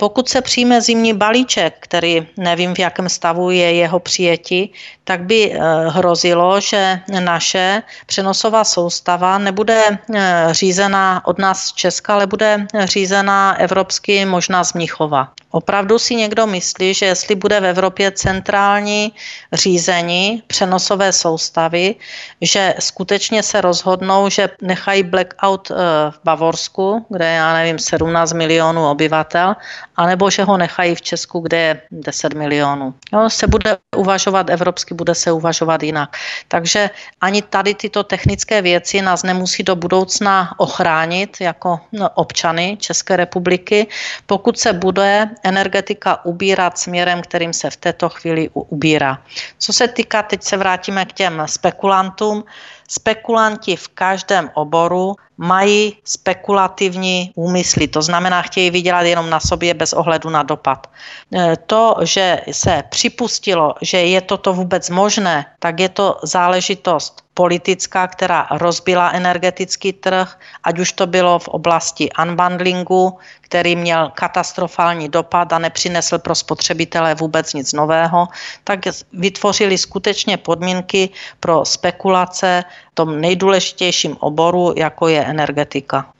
Pokud se přijme zimní balíček, který nevím, v jakém stavu je jeho přijetí, tak by eh, hrozilo, že naše přenosová soustava nebude eh, řízená od nás z Česka, ale bude řízená evropsky, možná z Mnichova. Opravdu si někdo myslí, že jestli bude v Evropě centrální řízení přenosové soustavy, že skutečně se rozhodnou, že nechají blackout eh, v Bavorsku, kde je, já nevím, 17 milionů obyvatel, anebo že ho nechají v Česku, kde je 10 milionů. Jo, se bude uvažovat evropsky, bude se uvažovat jinak. Takže ani tady tyto technické věci nás nemusí do budoucna ochránit jako no, občany České republiky, pokud se bude energetika ubírat směrem, kterým se v této chvíli ubírá. Co se týká, teď se vrátíme k těm spekulantům, spekulanti v každém oboru mají spekulativní úmysly, to znamená, chtějí vydělat jenom na sobě bez ohledu na dopad. E, to, že se připustilo, že je toto vůbec možné, tak je to záležitost politická, která rozbila energetický trh, ať už to bylo v oblasti unbundlingu, který měl katastrofální dopad a nepřinesl pro spotřebitele vůbec nic nového, tak vytvořili skutečně podmínky pro spekulace v tom nejdůležitějším oboru, jako je energetika.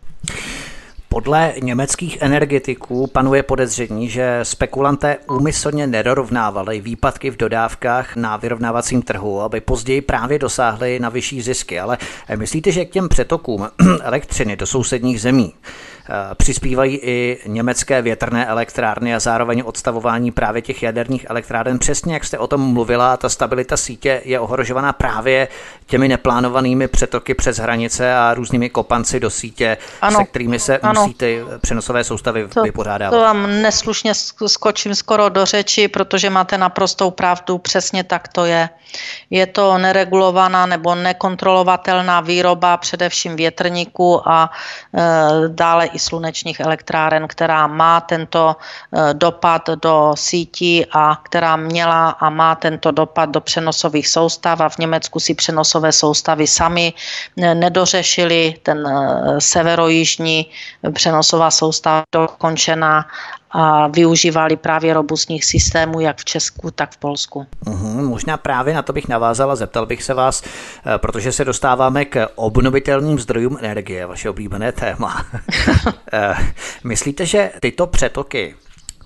Podle německých energetiků panuje podezření, že spekulanté úmyslně nedorovnávali výpadky v dodávkách na vyrovnávacím trhu, aby později právě dosáhli na vyšší zisky. Ale myslíte, že k těm přetokům elektřiny do sousedních zemí přispívají i německé větrné elektrárny a zároveň odstavování právě těch jaderných elektráren. Přesně jak jste o tom mluvila, ta stabilita sítě je ohrožovaná právě těmi neplánovanými přetoky přes hranice a různými kopanci do sítě, ano, se kterými se ano. musí ty přenosové soustavy to, vypořádávat. To vám neslušně skočím skoro do řeči, protože máte naprostou pravdu, přesně tak to je. Je to neregulovaná nebo nekontrolovatelná výroba především větrníků a e, dále i slunečních elektráren, která má tento e, dopad do sítí a která měla a má tento dopad do přenosových soustav a v Německu si přenosové soustavy sami e, nedořešili. Ten e, severojižní přenosová soustava dokončená a využívali právě robustních systémů jak v Česku, tak v Polsku. Uhum, možná právě na to bych navázal a zeptal bych se vás, eh, protože se dostáváme k obnovitelným zdrojům energie, vaše oblíbené téma. Eh, myslíte, že tyto přetoky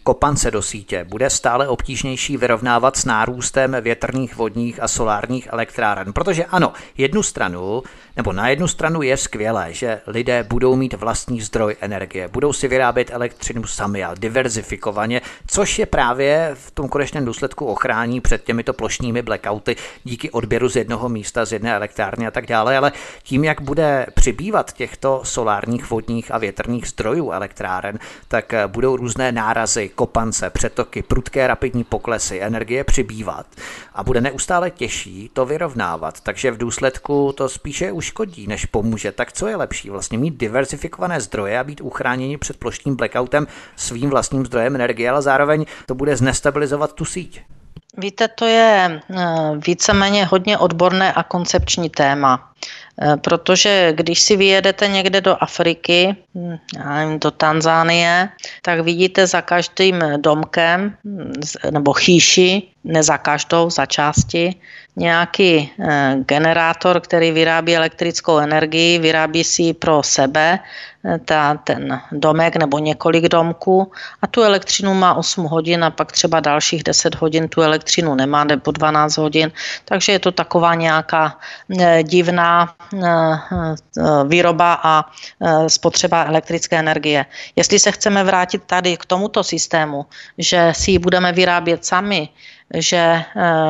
kopance do sítě. Bude stále obtížnější vyrovnávat s nárůstem větrných, vodních a solárních elektráren. Protože ano, jednu stranu, nebo na jednu stranu je skvělé, že lidé budou mít vlastní zdroj energie, budou si vyrábět elektřinu sami a diverzifikovaně, což je právě v tom konečném důsledku ochrání před těmito plošnými blackouty díky odběru z jednoho místa, z jedné elektrárny a tak dále, ale tím, jak bude přibývat těchto solárních, vodních a větrných zdrojů elektráren, tak budou různé nárazy, kopance, přetoky, prudké rapidní poklesy, energie přibývat a bude neustále těžší to vyrovnávat, takže v důsledku to spíše uškodí, než pomůže. Tak co je lepší? Vlastně mít diversifikované zdroje a být uchráněni před ploštním blackoutem svým vlastním zdrojem energie, ale zároveň to bude znestabilizovat tu síť. Víte, to je eh, víceméně hodně odborné a koncepční téma. Eh, protože když si vyjedete někde do Afriky, hm, nevím, do Tanzánie, tak vidíte za každým domkem hm, nebo chýši, ne za každou, za části, nějaký eh, generátor, který vyrábí elektrickou energii, vyrábí si ji pro sebe, ta, ten domek nebo několik domků a tu elektřinu má 8 hodin a pak třeba dalších 10 hodin tu elektřinu nemá nebo 12 hodin, takže je to taková nějaká eh, divná výroba a spotřeba elektrické energie. Jestli se chceme vrátit tady k tomuto systému, že si ji budeme vyrábět sami, že eh,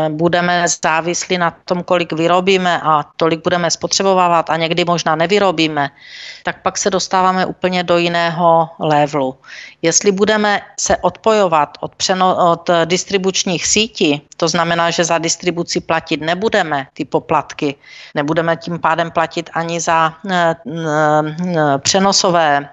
budeme závislí na tom, kolik vyrobíme a tolik budeme spotřebovávat a někdy možná nevyrobíme, tak pak se dostáváme úplně do jiného levelu. Jestli budeme se odpojovat od, přeno, od distribučních sítí, to znamená, že za distribuci platit nebudeme ty poplatky, nebudeme tím pádem platit ani za eh, eh, přenosové,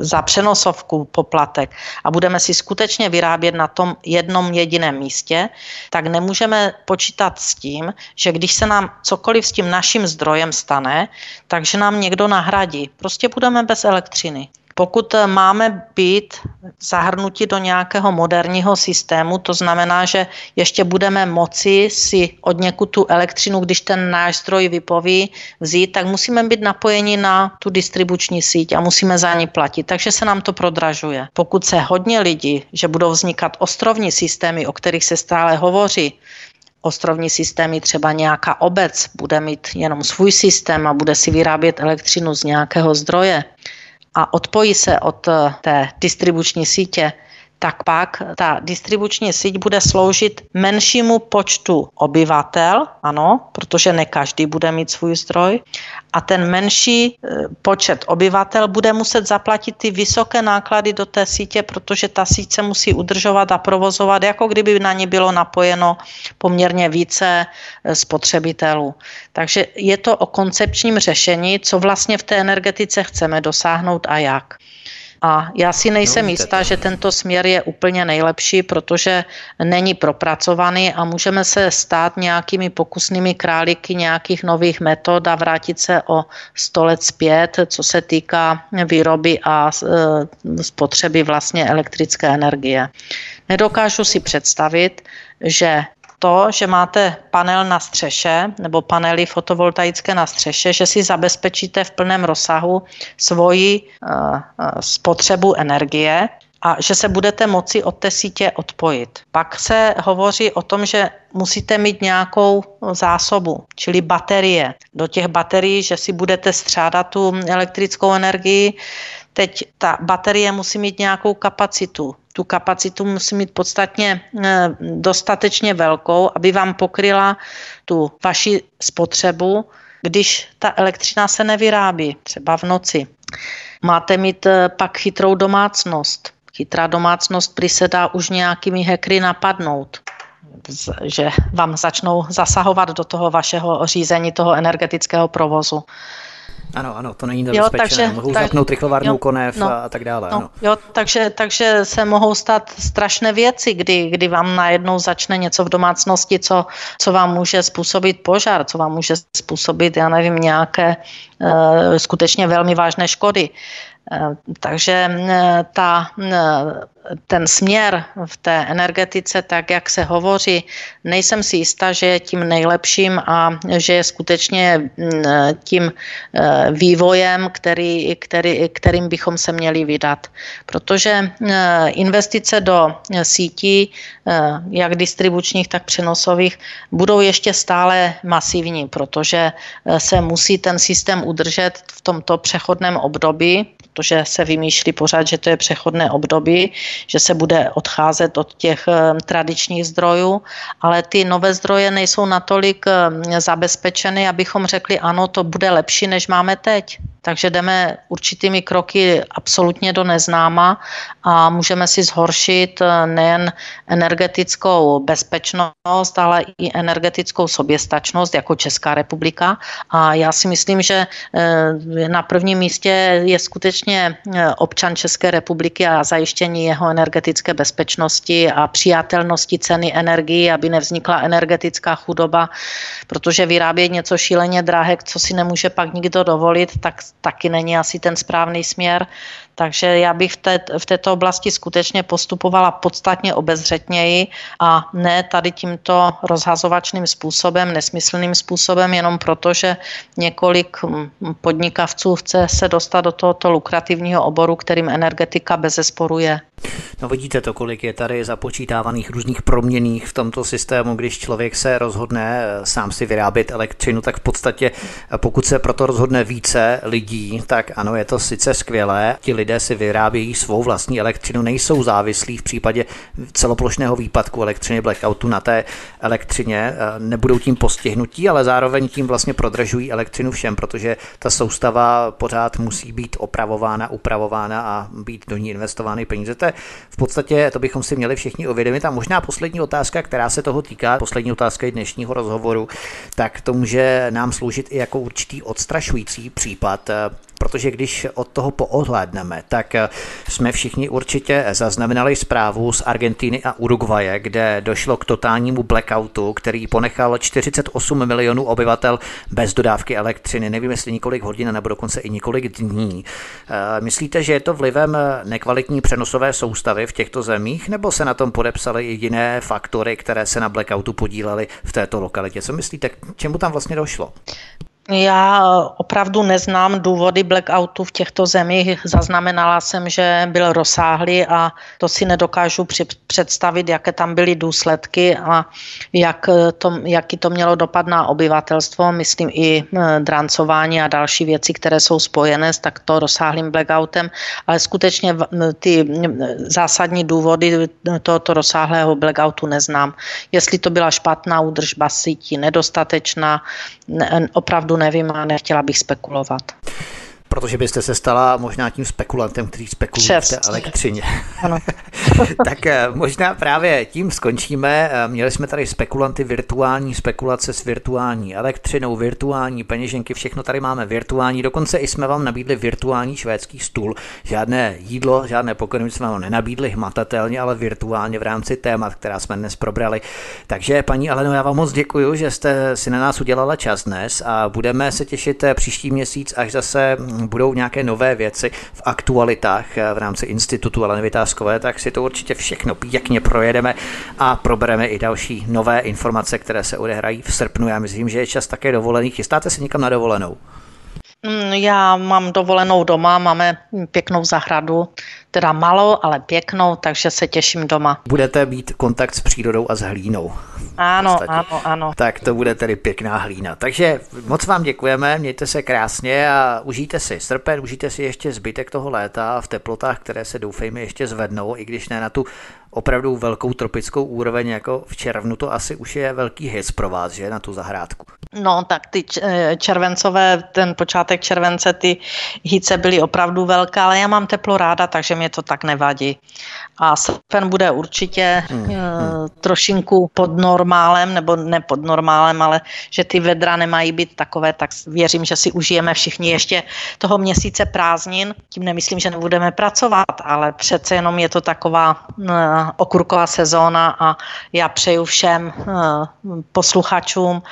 za přenosovku poplatek a budeme si skutečně vyrábět na tom jednom jediném místě, tak nemůžeme počítat s tím, že když se nám cokoliv s tím naším zdrojem stane, takže nám někdo nahradí. Prostě budeme bez elektřiny. Pokud eh, máme být zahrnuti do nějakého moderního systému, to znamená, že ještě budeme moci si od někud tu elektřinu, když ten náš zdroj vypoví, vzít, tak musíme být napojeni na tu distribuční síť a musíme za ní platit. Takže se nám to prodražuje. Pokud se hodně lidí, že budou vznikat ostrovní systémy, o kterých se stále hovoří, ostrovní systémy, třeba nějaká obec bude mít jenom svůj systém a bude si vyrábět elektřinu z nějakého zdroje, a odpojí se od eh, té distribuční sítě, tak pak ta distribuční síť bude sloužit menšímu počtu obyvatel, ano, protože ne každý bude mít svůj zdroj, a ten menší e, počet obyvatel bude muset zaplatit ty vysoké náklady do té sítě, protože ta síť se musí udržovat a provozovat, jako kdyby na ní bylo napojeno poměrně více e, spotřebitelů. Takže je to o koncepčním řešení, co vlastně v té energetice chceme dosáhnout a jak. A já si nejsem no, jistá, že tento směr je úplně nejlepší, protože není propracovaný a můžeme se stát nějakými pokusnými králíky nějakých nových metod a vrátit se o 100 let zpět, co se týká výroby a e, spotřeby vlastně elektrické energie. Nedokážu si představit, že to, že máte panel na střeše nebo panely fotovoltaické na střeše, že si zabezpečíte v plném rozsahu svoji uh, spotřebu energie a že se budete moci od té sítě odpojit. Pak se hovoří o tom, že musíte mít nějakou zásobu, čili baterie. Do těch baterií, že si budete střádat tu elektrickou energii, teď ta baterie musí mít nějakou kapacitu tu kapacitu musí mít podstatně eh, dostatečně velkou, aby vám pokryla tu vaši spotřebu, když ta elektřina se nevyrábí, třeba v noci. Máte mít eh, pak chytrou domácnost. Chytrá domácnost prý se dá už nějakými hekry napadnout že vám začnou zasahovat do toho vašeho řízení, toho energetického provozu. Ano, ano, to není nebezpečné. Jo, takže, mohou tak, zapnout rychlovárnu jo, konev no, a tak dále. No, ano. Jo, takže, takže se mohou stát strašné věci, kdy, kdy vám najednou začne něco v domácnosti, co, co vám může způsobit požár, co vám může způsobit, já nevím, nějaké uh, skutečně velmi vážné škody. Uh, takže uh, ta ten směr v té energetice, tak jak se hovoří, nejsem si jistá, že je tím nejlepším a že je skutečně mm, tím eh, vývojem, který, který, kterým bychom se měli vydat. Protože eh, investice do sítí, eh, jak distribučních, tak přenosových, budou ještě stále masivní, protože se musí ten systém udržet v tomto přechodném období, protože se vymýšlí pořád, že to je přechodné období, že se bude odcházet od těch eh, tradičních zdrojů, ale ty nové zdroje nejsou natolik eh, zabezpečeny, abychom řekli, ano, to bude lepší, než máme teď. Takže jdeme určitými kroky absolutně do neznáma a můžeme si zhoršit eh, nejen energetickou bezpečnost, ale i energetickou soběstačnost jako Česká republika. A já si myslím, že na prvním místě je skutečně eh, občan České republiky a zajištění jeho energetické bezpečnosti a přijatelnosti ceny energii, aby nevznikla energetická chudoba, protože vyrábět něco šíleně drahé, co si nemůže pak nikdo dovolit, tak taky není asi ten správný směr. Takže já bych v, té, v této oblasti skutečně postupovala podstatně obezřetněji a ne tady tímto rozhazovačným způsobem, nesmyslným způsobem, jenom proto, že několik hm, podnikavců chce se dostat do tohoto lukrativního oboru, kterým energetika bez zesporu je. No vidíte to, kolik je tady započítávaných různých proměných v tomto systému, když člověk se rozhodne eh, sám si vyrábět elektřinu, tak v podstatě eh, pokud se proto rozhodne více lidí, tak ano, je to sice skvělé, ti si vyrábějí svou vlastní elektřinu, nejsou závislí v případě celoplošného výpadku elektřiny blackoutu na té elektřině, eh, nebudou tím postihnutí, ale zároveň tím vlastně prodražují elektřinu všem, protože ta soustava pořád musí být opravována, upravována a být do ní investovány peníze. To je v podstatě to bychom si měli všichni uvědomit. A možná poslední otázka, která se toho týká, poslední otázka i dnešního rozhovoru, tak to může nám sloužit i jako určitý odstrašující případ protože když od toho poohlédneme, tak eh, jsme všichni určitě zaznamenali zprávu z Argentiny a Uruguaye, kde došlo k totálnímu blackoutu, který ponechal 48 milionů obyvatel bez dodávky elektřiny. Nevím, jestli několik hodin nebo dokonce i několik dní. Eh, myslíte, že je to vlivem nekvalitní přenosové soustavy v těchto zemích, nebo se na tom podepsaly i jiné faktory, které se na blackoutu podílely v této lokalitě? Co myslíte, k čemu tam vlastně došlo? Já opravdu neznám důvody blackoutu v těchto zemích. Zaznamenala jsem, že byl rozsáhlý a to si nedokážu představit, jaké tam byly důsledky a jak to, jaký to mělo dopad na obyvatelstvo. Myslím i eh, drancování a další věci, které jsou spojené s takto rozsáhlým blackoutem, ale skutečně ty zásadní důvody tohoto rozsáhlého blackoutu neznám. Jestli to byla špatná údržba sítí, nedostatečná, opravdu opravdu nevím a nechtěla bych spekulovat. Protože byste se stala možná tím spekulantem, který spekuluje v té elektřině. Ano. tak eh, možná právě tím skončíme. Eh, měli jsme tady spekulanty virtuální, spekulace s virtuální elektřinou, virtuální peněženky, všechno tady máme virtuální. Dokonce i jsme vám nabídli virtuální švédský stůl. Žádné jídlo, žádné pokrmy jsme vám nenabídli hmatatelně, ale virtuálně v rámci témat, která jsme dnes probrali. Takže paní Aleno, já vám moc děkuji, že jste si na nás udělala čas dnes a budeme se těšit eh, příští měsíc, až zase hm, budou nějaké nové věci v aktualitách v rámci institutu Aleny Vytázkové, tak si to určitě všechno pěkně projedeme a probereme i další nové informace, které se odehrají v srpnu. Já myslím, že je čas také dovolený. Chystáte se někam na dovolenou? Mm, já mám dovolenou doma, máme pěknou zahradu, teda malou, ale pěknou, takže se těším doma. Budete mít kontakt s přírodou a s hlínou. Ano, ano, ano. Tak to bude tedy pěkná hlína. Takže moc vám děkujeme, mějte se krásně a užijte si srpen, užijte si ještě zbytek toho léta v teplotách, které se doufejme ještě zvednou, i když ne na tu opravdu velkou tropickou úroveň, jako v červnu, to asi už je velký hit pro vás, že, na tu zahrádku. No, tak ty eh, červencové, ten počátek července, ty hice byly opravdu velké, ale já mám teplo ráda, takže mě to tak nevadí. A srpen bude určitě hmm, hmm. trošinku pod normálem, nebo ne pod normálem, ale že ty vedra nemají být takové, tak věřím, že si užijeme všichni ještě toho měsíce prázdnin. Tím nemyslím, že nebudeme pracovat, ale přece jenom je to taková uh, okurková sezóna a já přeju všem uh, posluchačům,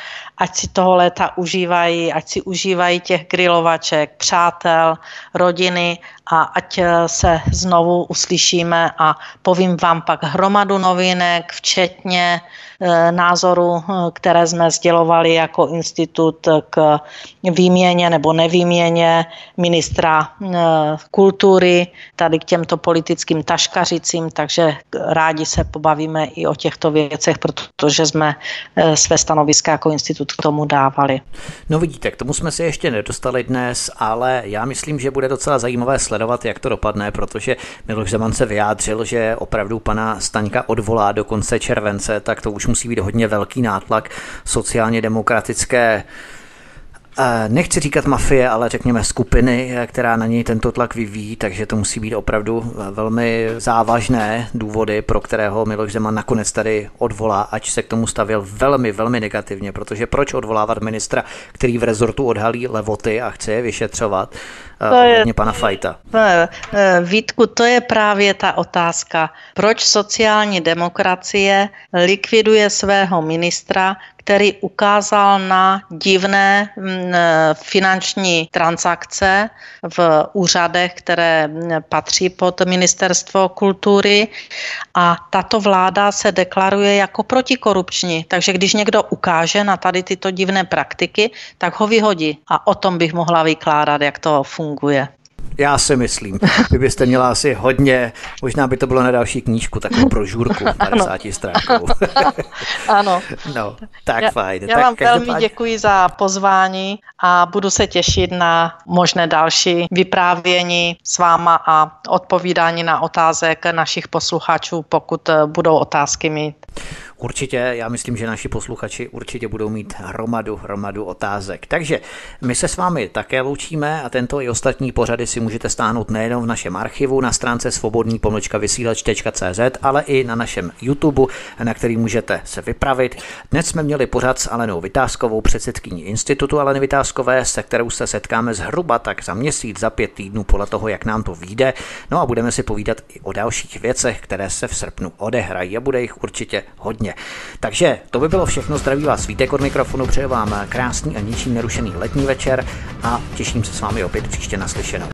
ať si toho léta užívají, ať si užívají těch grilovaček, přátel, rodiny a ať eh, se znovu uslyšíme a povím vám pak hromadu novinek, včetně Eh, názoru, eh, které jsme sdělovali jako institut k výměně nebo nevýměně ministra kultury, tady k těmto politickým taškařicím, takže rádi se pobavíme i o těchto věcech, protože jsme své stanoviska jako institut tomu dávali. No vidíte, k tomu jsme se ještě nedostali dnes, ale já myslím, že bude docela zajímavé sledovat, jak to dopadne, protože Miloš Zeman se vyjádřil, že opravdu pana Staňka odvolá do konce července, tak to už musí být hodně velký nátlak sociálně demokratické nechci říkat mafie, ale řekněme skupiny, která na něj tento tlak vyvíjí, takže to musí být opravdu velmi závažné důvody, pro kterého Miloš Zeman nakonec tady odvolá, ač se k tomu stavěl velmi, velmi negativně, protože proč odvolávat ministra, který v rezortu odhalí levoty a chce je vyšetřovat, to je, pana Fajta. Vítku, to je právě ta otázka. Proč sociální demokracie likviduje svého ministra, který ukázal na divné mm, finanční transakce v úřadech, které mm, patří pod ministerstvo kultury a tato vláda se deklaruje jako protikorupční. Takže když někdo ukáže na tady tyto divné praktiky, tak ho vyhodí. A o tom bych mohla vykládat, jak to funguje. Já si myslím. Vy byste měla asi hodně, možná by to bylo na další knížku, takovou brožurku 50 stránkovou. ano. No, tak já, fajn. Já tak vám každopád... velmi děkuji za pozvání a budu se těšit na možné další vyprávění s váma a odpovídání na otázek našich posluchačů, pokud budou otázky mít. Určitě, já myslím, že naši posluchači určitě budou mít hromadu, hromadu otázek. Takže my se s vámi také loučíme a tento i ostatní pořady si můžete stáhnout nejen v našem archivu na stránce svobodný vysílač.cz, ale i na našem YouTube, na který můžete se vypravit. Dnes jsme měli pořad s Alenou Vytázkovou, předsedkyní Institutu Aleny Vytázkové, se kterou se setkáme zhruba tak za měsíc, za pět týdnů podle toho, jak nám to vyjde. No a budeme si povídat i o dalších věcech, které se v srpnu odehrají a bude jich určitě hodně. Takže to by bylo všechno. Zdraví vás Vítek od mikrofonu, přeju vám krásný a ničím nerušený letní večer a těším se s vámi opět příště naslyšenou.